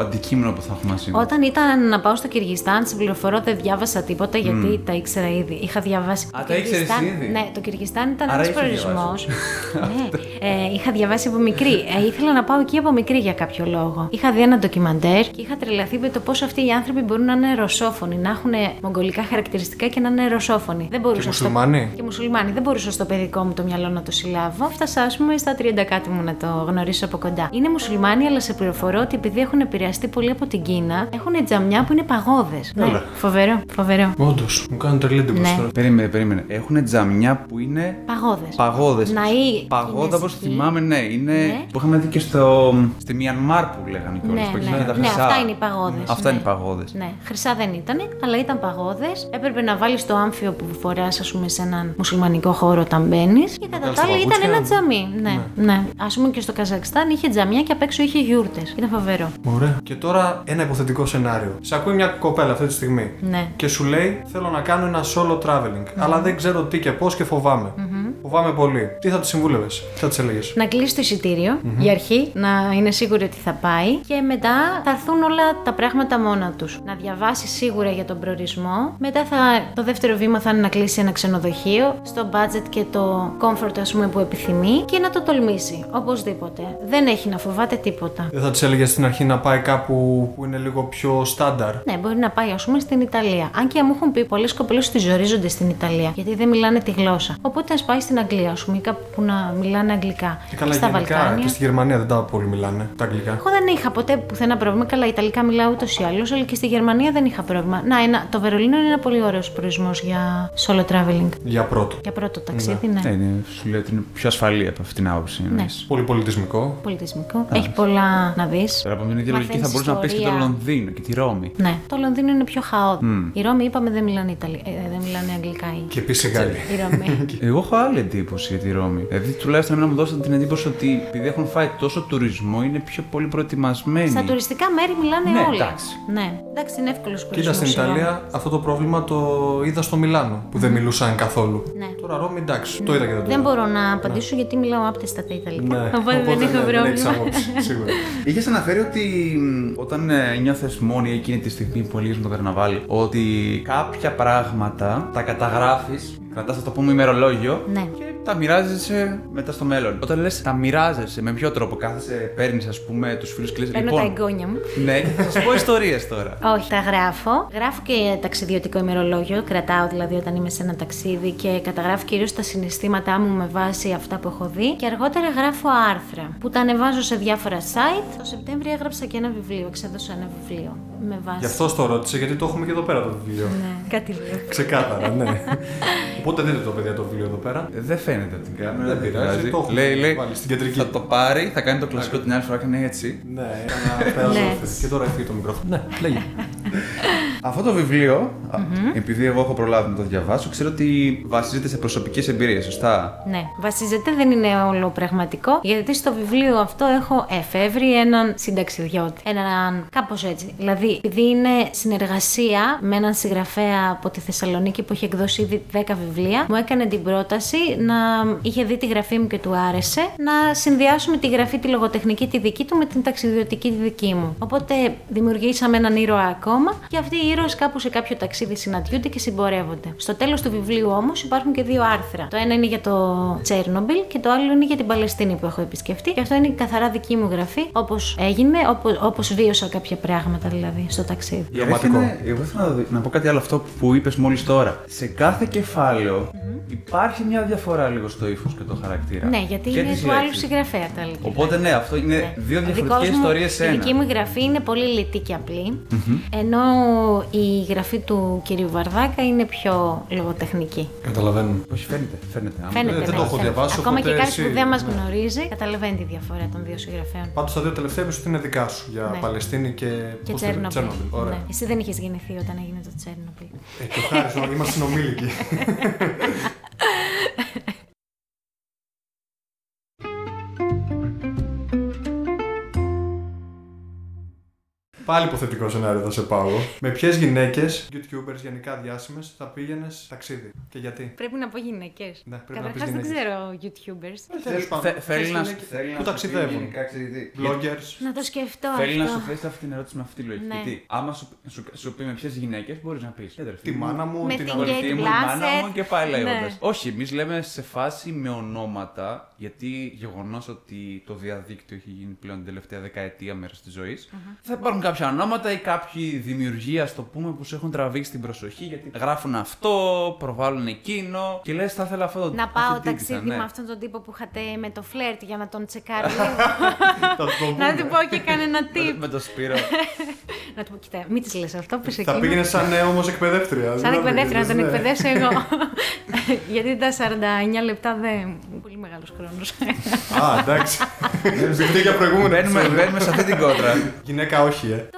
αντικείμενο που θα έχουμε μαζί μας. Όταν ήταν να πάω στο Κυργιστάν, συμπληροφορώ δεν διάβασα τίποτα γιατί τα ήξερα ήδη. Είχα διαβάσει. Α, το τα ήξερες Κυργιστάν- ήδη; Ναι, το Κυργιστάν ήταν Άρα ένας είχες προορισμός. <laughs> ναι, ε, είχα διαβάσει από μικρή. Ε, ήθελα να πάω εκεί από μικρή για κάποιο λόγο. Είχα δει ένα ντοκιμαντέρ και είχα τρελαθεί με το πώ αυτοί οι άνθρωποι άνθρωποι μπορούν να είναι ρωσόφωνοι, να έχουν μογγολικά χαρακτηριστικά και να είναι ρωσόφωνοι. Δεν μπορούσα Και μουσουλμάνοι. Στο... Και μουσουλμάνοι. Δεν μπορούσα στο παιδικό μου το μυαλό να το συλλάβω. Φτάσα, ας πούμε, στα 30 κάτι μου να το γνωρίσω από κοντά. Είναι μουσουλμάνοι, αλλά σε πληροφορώ ότι επειδή έχουν επηρεαστεί πολύ από την Κίνα, έχουν τζαμιά που είναι παγόδε. Ναι, Έλα. φοβερό, φοβερό. Όντως, μου κάνουν τρελή εντύπωση Ναι. τώρα. Περίμενε, περίμενε. Έχουν τζαμιά που είναι Παγόδε. παγόδε. Ναοί Παγόδα, όπως κινέζικοι. θυμάμαι, ναι. Είναι Ναι. που είχαμε δει και στο, στη Μιανμάρ που λέγανε κιόλας. Ναι, που εκεί ναι. είναι τα ναι, χρυσά. αυτά είναι οι παγόδε. Αυτά είναι οι παγόδε. Ναι, χρυσά δεν ήταν, αλλά ήταν παγόδε. Έπρεπε να βάλεις το άμφιο που φοράς, ας πούμε, σε έναν μουσουλμανικό χώρο όταν μπαίνεις. Και κατά βγάλεις τα τα άλλα ήταν παπούτσια. ένα τζαμί. Ναι, ναι. Α πούμε και στο Καζακστάν είχε τζαμιά και απ' έξω είχε γιούρτες. Ήταν φοβερό. Ωραία. Και τώρα ένα υποθετικό σενάριο. Σε ακούει μια κοπέλα αυτή τη στιγμή. Ναι. Και σου λέει: Θέλω να κάνω ένα solo traveling. Αλλά δεν ξέρω τι και πώς και φοβάμαι. Φοβάμαι πολύ. Τι θα τη συμβούλευες, τι θα της έλεγες; Να κλείσει το εισιτήριο για αρχή, να είναι σίγουρη ότι θα πάει και μετά θα έρθουν όλα τα πράγματα μόνα τους. Να διαβάσει σίγουρα για τον προορισμό. Μετά θα, το δεύτερο βήμα θα είναι να κλείσει ένα ξενοδοχείο στο budget και το comfort ας πούμε, που επιθυμεί και να το τολμήσει. Οπωσδήποτε. Δεν έχει να φοβάται τίποτα. Δεν θα της έλεγες στην αρχή να πάει κάπου που είναι λίγο πιο στάνταρ. Ναι, μπορεί να πάει, ας πούμε, στην Ιταλία. Αν και μου έχουν πει πολλέ κοπέλε ότι ζορίζονται στηνΙταλία, γιατί δεν μιλάνε τη γλώσσα. Οπότε ας πάει στην Αγγλία, ας πούμε, ή κάπου που να μιλάνε αγγλικά. Και καλά, στα γενικά Βαλκάνια. και στη Γερμανία δεν τα πολύ μιλάνε τα αγγλικά. Εγώ δεν είχα ποτέ πουθενά πρόβλημα. Καλά, Ιταλικά μιλάω ούτως ή άλλως, αλλά και στη Γερμανία δεν είχα πρόβλημα. Να, ένα, το Βερολίνο είναι ένα πολύ ωραίος προορισμός για solo traveling. Για πρώτο. Για πρώτο ταξίδι, ναι. Ναι, είναι, σου λέω ότι είναι πιο ασφαλή από αυτήν την άποψη. εννοείς. Πολύ πολιτισμικό. Πολιτισμικό. Έχει πολλά να δεις. Τώρα από την ίδια λογική θα Μαθαίνεις μπορούσε να πεις και το ιστορία. Λονδίνο και τη Ρώμη. Ναι, το Λονδίνο είναι πιο χαόδη. Η Ρώμη, είπαμε, δεν μιλάνε, Ιταλι... ε, δεν μιλάνε αγγλικά. Οι, Και επίσης Γάλλοι. η Ρώμη. <laughs> Εγώ έχω άλλη εντύπωση για τη Ρώμη. Δηλαδή, τουλάχιστον εμένα μου δώσατε την εντύπωση ότι επειδή έχουν φάει τόσο τουρισμό, είναι πιο πολύ προετοιμασμένοι. Στα τουριστικά μέρη μιλάνε Ναι, όλοι. εντάξει. Ναι, εντάξει, είναι εύκολος Κοίτα προορισμό. στην Ιταλία αυτό το πρόβλημα το είδα στο Μιλάνο που δεν μιλούσαν καθόλου. Ναι. Τώρα Ρώμη εντάξει, το είδα και δεν το Δεν είδα. μπορώ να απαντήσω γιατί μιλάω άπτεστα τα Ιταλικά. Ναι, Οπότε δεν έχω ναι, δεν έχεις πρόβλημα. άποψη, σίγουρα. <laughs> Είχες αναφέρει ότι μ, όταν ε, νιώθει μόνη εκείνη τη στιγμή που ανοίγεις το καρναβάλι, ότι κάποια πράγματα τα καταγράφεις, κρατάς θα το πούμε ημερολόγιο Ναι. και τα μοιράζεσαι μετά στο μέλλον. Όταν λες τα μοιράζεσαι, με ποιο τρόπο κάθεσαι, παίρνεις ας πούμε τους φίλους και λε. Παίρνω τα εγγόνια μου. ναι, και θα σα πω <laughs> ιστορίες τώρα. Όχι, τα γράφω. Γράφω και ταξιδιωτικό ημερολόγιο. Κρατάω δηλαδή όταν είμαι σε ένα ταξίδι και καταγράφω κυρίως τα συναισθήματά μου με βάση αυτά που έχω δει. Και αργότερα γράφω άρθρα που τα ανεβάζω σε διάφορα site. Το Σεπτέμβριο έγραψα και ένα βιβλίο. Εξέδωσα ένα βιβλίο με βάση. Γι' αυτό το ρώτησε, γιατί το έχουμε και εδώ πέρα το βιβλίο. Ναι, κάτι λέω. Ξεκάθαρα, ναι. <laughs> Οπότε δείτε το παιδιά το βιβλίο εδώ πέρα. Ε, Δεν φαίνεται από την κάμερα. Δεν πειράζει, το έχουμε Λέει, λέει, βάλει στην κεντρική. θα το πάρει, θα κάνει το κλασικό την άλλη φορά, έκανε έτσι. Ναι, έκανα πέρασμα Ναι. αυτή. Και τώρα έφυγε το μικρόφωνο. Ναι, λέγε. Αυτό το βιβλίο, α, επειδή εγώ έχω προλάβει να το διαβάσω, ξέρω ότι βασίζεται σε προσωπικές εμπειρίες, σωστά; Ναι, βασίζεται, δεν είναι όλο πραγματικό, γιατί στο βιβλίο αυτό έχω εφεύρει έναν συνταξιδιώτη. Έναν κάπως έτσι. Δηλαδή, επειδή είναι συνεργασία με έναν συγγραφέα από τη Θεσσαλονίκη που έχει εκδώσει ήδη 10 βιβλία, μου έκανε την πρόταση να είχε δει τη γραφή μου και του άρεσε να συνδυάσουμε τη γραφή, τη λογοτεχνική τη δική του με την ταξιδιωτική τη δική μου. Οπότε δημιουργήσαμε έναν ήρωα ακόμα και αυτοί οι ήρωες κάπου σε κάποιο ταξίδι συναντιούνται και συμπορεύονται. Στο τέλος του βιβλίου όμως υπάρχουν και δύο άρθρα. Το ένα είναι για το Τσέρνομπιλ και το άλλο είναι για την Παλαιστίνη που έχω επισκεφτεί. Και αυτό είναι η καθαρά δική μου γραφή, όπως έγινε, όπως βίωσα κάποια πράγματα δηλαδή στο ταξίδι. Η αλήθεια Δραματικό. είναι- εγώ ήθελα να, δω- να πω κάτι άλλο αυτό που είπες μόλις τώρα. Σε κάθε κεφάλαιο υπάρχει μια διαφορά λίγο στο ύφος και το χαρακτήρα. Ναι, γιατί Και είναι τις του άλλου λέξεις. συγγραφέα τα άλλα Οπότε ναι, αυτό είναι Ναι. δύο Ο διαφορετικές δικός μου- ιστορίες σε Η ένα. δική μου γραφή είναι πολύ λιτή και απλή, ενώ η γραφή του κυρίου Βαρδάκα είναι πιο λογοτεχνική. Καταλαβαίνουμε. Όχι, φαίνεται. φαίνεται. άμα- Φαίνεται, δεν ναι, το έχω φαίνεται. διαβάσει, Ακόμα και οπότε κάποιος που εσύ- δεν μας ναι. γνωρίζει, καταλαβαίνει τη διαφορά των δύο συγγραφέων. Πάντως τα δύο τελευταία είπες ότι είναι δικά σου για Ναι. Παλαιστίνη και, Και πώς το λέτε, Τσέρνομπιλ. Ωραία. Ναι. Εσύ δεν είχες γεννηθεί όταν έγινε το Τσέρνομπιλ. Ε, και ευχάριστο, είμαστε συνομήλικοι. <laughs> Πάλι υποθετικό σενάριο θα σε πάω. εγώ. Με ποιες γυναίκες, YouTubers γενικά διάσημες, θα πήγαινες ταξίδι και γιατί; Πρέπει να πω γυναίκες. Ναι, πρέπει να Καταρχάς πεις δεν γυναίκες. ξέρω YouTubers. Τέλος πάντων, Θε- ποιες Θέλει να γυναίκες θέλεις να που σου πεις ταξιδεύουν. γενικά, ξέρεις τι. Bloggers. Να το σκεφτώ Θέλεις να σου αυτό. θέσει αυτή την ερώτηση με αυτή τη λογική. Ναι. Γιατί άμα σου, σου, σου πει με ποιες γυναίκες μπορείς να πεις. Τη μάνα μου, Με την την αδελφή Αδελφή Kate μου, η μάνα Blanchett. μου και πάει λέγοντας. Ναι. Όχι, εμείς λέμε σε φάση με ονόματα, γιατί γεγονός ότι το διαδίκτυο έχει γίνει πλέον την τελευταία δεκαετία μέρος της ζωής. Θα υπάρχουν κάποιες κάποια ονόματα ή κάποιοι δημιουργοί, ας το πούμε, που σου έχουν τραβήξει την προσοχή γιατί γράφουν αυτό, προβάλλουν εκείνο και λες, θα ήθελα αυτό το Να πάω αυτή την ταξίδι τύπησα, ναι. με αυτόν τον τύπο που είχατε με το φλερτ για να τον τσεκάρω <laughs> λίγο. Θα το να πούμε. του πω και κανένα tip. Με το Σπύρο. <laughs> να του πω, κοιτά, μην της λες αυτό που σε Θα πήγαινε σαν ε, όμω εκπαιδεύτρια. Σαν δεν θα εκπαιδεύτρια να τον πήγαινες, ναι. εκπαιδεύσω εγώ. <laughs> Γιατί τα 49 λεπτά δεν. Πολύ μεγάλος χρόνος. Α, εντάξει. <laughs> Ζητή για προηγούμενο. μπαίνουμε, επεισόδιο. μπαίνουμε σε αυτή την κότρα. Γυναίκα, όχι, ε.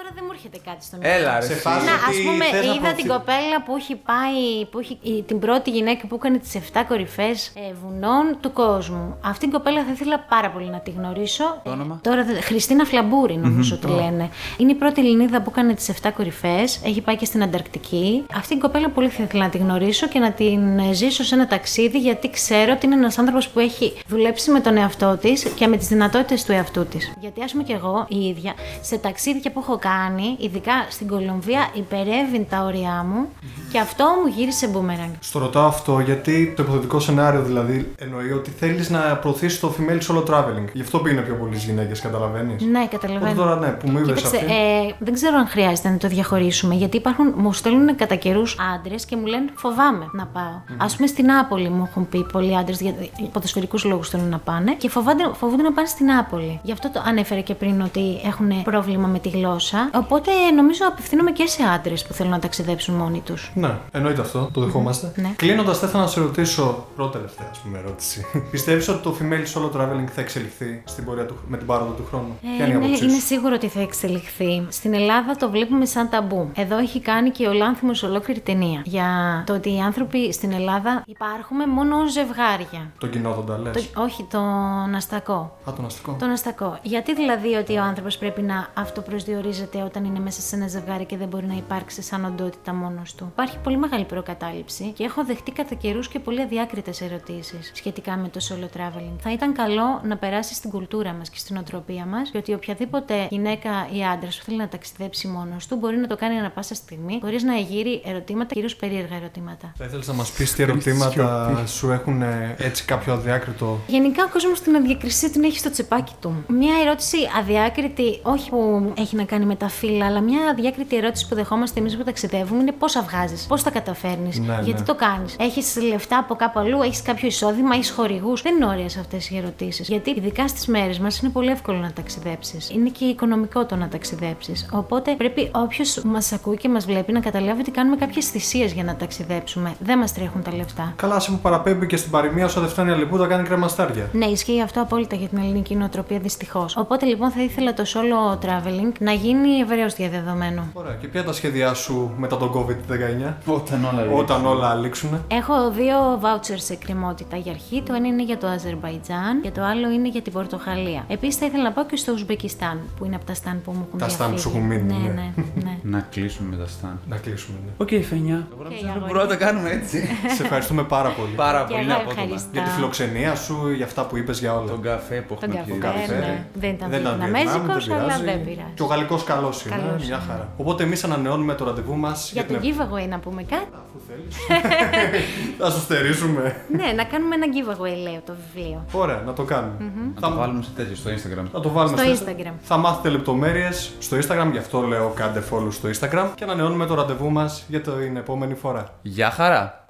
Τώρα δεν μου έρχεται κάτι στο μυαλό. Έλα, ρε. Σε εσύ. φάση- Να, ότι ας πούμε, θες να είδα προωθεί- την κοπέλα που έχει πάει, που έχει, η- την πρώτη γυναίκα που έκανε τις 7 κορυφές βουνών του κόσμου. Αυτή την κοπέλα θα ήθελα πάρα πολύ να τη γνωρίσω. Το όνομα; Ε, τώρα, δεν- Χριστίνα Φλαμπούρη, νομίζω ότι λένε. Είναι η πρώτη Ελληνίδα που έκανε τις 7 κορυφές. Έχει πάει και στην Ανταρκτική. Αυτή την κοπέλα πολύ θα ήθελα να τη γνωρίσω και να την ε, ζήσω σε ένα ταξίδι, γιατί ξέρω ότι είναι ένας άνθρωπος που έχει δουλέψει με τον εαυτό της και με τις δυνατότητες του εαυτού της. Γιατί, ας πούμε, και εγώ η ίδια σε ταξίδια που έχω κάνει, ειδικά στην Κολομβία, υπερεύει τα όρια μου και αυτό μου γύρισε μπούμεραγκ. Στο ρωτάω αυτό γιατί το υποθετικό σενάριο δηλαδή εννοεί ότι θέλεις να προωθήσεις το female solo traveling. Γι' αυτό πήγαινε πιο πολλές γυναίκες, καταλαβαίνεις; Ναι, καταλαβαίνω. Οπότε τώρα ναι, που μου είπες Κοίταξε, αυτή. ε, δεν ξέρω αν χρειάζεται να το διαχωρίσουμε, γιατί υπάρχουν, μου στέλνουν κατά καιρούς άντρες και μου λένε φοβάμαι να πάω. Α πούμε στην Νάπολη μου έχουν πει πολλοί άντρες για ποδοσφαιρικού λόγους θέλουν να πάνε και φοβάνται, φοβούνται να πάνε στην Νάπολη. Γι' αυτό το ανέφερε και πριν ότι έχουν πρόβλημα με τη γλώσσα. Οπότε νομίζω απευθύνομαι και σε άντρες που θέλουν να ταξιδέψουν μόνοι τους. Ναι, εννοείται αυτό, το δεχόμαστε. Ναι. Κλείνοντας, θα ήθελα να σε ρωτήσω πρώτη τελευταία ας πούμε, ερώτηση. Πιστεύεις ότι το female solo traveling θα εξελιχθεί στην πορεία του, με την πάροδο του χρόνου; Ποια είναι η είναι, άποψή είναι σου; σίγουρο ότι θα εξελιχθεί. Στην Ελλάδα το βλέπουμε σαν ταμπού. Εδώ έχει κάνει και ο Λάνθιμος ολόκληρη ταινία. Για το ότι οι άνθρωποι στην Ελλάδα υπάρχουμε μόνο ως ζευγάρια. Τον κοινόδοντα, λες; Το, όχι, τον αστακό. Α, τον αστικό. Τον αστακό. Γιατί δηλαδή ότι ο άνθρωπος πρέπει να αυτοπροσδιορίζεται όταν είναι μέσα σε ένα ζευγάρι και δεν μπορεί να υπάρξει σαν οντότητα μόνος του. Υπάρχει πολύ μεγάλη προκατάληψη και έχω δεχτεί κατά καιρούς και πολύ αδιάκριτες ερωτήσεις σχετικά με το solo traveling. Θα ήταν καλό να περάσει στην κουλτούρα μας και στην οτροπία μας και ότι οποιαδήποτε γυναίκα ή άντρας που θέλει να ταξιδέψει μόνος του μπορεί να το κάνει ανα πάσα στιγμή χωρίς να εγείρει ερωτήματα, κυρίως περίεργα ερωτήματα. Θα ήθελες να μας πεις τι ερωτήματα σου έχουν ε, έτσι κάποιο αδιάκριτο; Γενικά ο κόσμος την αδιακρισία την έχει στο τσεπάκι του. Μια ερώτηση αδιάκριτη, όχι που έχει να κάνει με τα φύλλα, αλλά μια αδιάκριτη ερώτηση που δεχόμαστε εμείς που ταξιδεύουμε είναι πόσα βγάζεις, πώς τα καταφέρνεις, Ναι, γιατί ναι. το κάνεις. Έχεις λεφτά από κάπου αλλού, έχεις κάποιο εισόδημα, έχεις χορηγούς. Δεν είναι ωραίες αυτές οι ερωτήσεις. Γιατί ειδικά στις μέρες μας είναι πολύ εύκολο να ταξιδέψεις. Είναι και οικονομικό το να ταξιδέψεις. Οπότε πρέπει όποιος μας ακούει και μας βλέπει να καταλάβει ότι κάνουμε κάποιες θυσίες για να ταξιδέψουμε. Δεν μας τρέχουν τα λεφτά. Καλά, σε που παραπέμπει και στην παροιμία σου δεν φτάνει αλεπούτα, κάνει κρεμαστάρια. Ναι, ισχύει αυτό απόλυτα για την ελληνική νοοτροπία δυστυχώς. Οπότε λοιπόν θα ήθελα το solo traveling να γίνει ευρέω διαδεδομένο. Ωραία, και ποια είναι τα σχέδιά σου μετά τον COVID-19, Όταν όλα όταν όλα λήξουν. Έχω δύο vouchers σε κρεμότητα για αρχή. Το ένα είναι για το Αζερβαϊτζάν και το άλλο είναι για την Πορτογαλία. Επίσης θα ήθελα να πάω και στο Ουσμπεκιστάν, που είναι από τα σταν που μου έχουν Τα σταν που σου διαφύγει. έχουν μείνει, Ναι, ναι. ναι, ναι. Να κλείσουμε με τα σταν. Να κλείσουμε, ναι. Οκ, Φένια. αγόρι. Μπορούμε να τα κάνουμε έτσι. <laughs> Σε ευχαριστούμε πάρα πολύ. Πάρα Και πολύ εγώ απότομα. ευχαριστώ. Για τη φιλοξενία σου, για αυτά που είπες για όλα. Τον καφέ που Τον έχουμε καφέ, πιει. ναι. Δεν ήταν Δεν ήταν βιετναμέζικος, Βιετνάμ, αλλά πειράζει. δεν πειράζει. Και ο γαλλικός καλός είναι, Καλός μια είναι. χαρά. Οπότε εμείς ανανεώνουμε το ραντεβού μας. Για το giveaway να πούμε κάτι. Αφού θέλεις. Θα σου στερήσουμε. ναι, να κάνουμε ένα giveaway, λέω το βιβλίο. Ωραία, να το κάνουμε. Να το βάλουμε σε τέτοιο στο Instagram. Να το βάλουμε Στο Instagram. Θα μάθετε λεπτομέρειες στο Instagram, γι' αυτό λέω κάντε follow στο Instagram και ανανεώνουμε το ραντεβού μας για την επόμενη φορά. Γεια χαρά!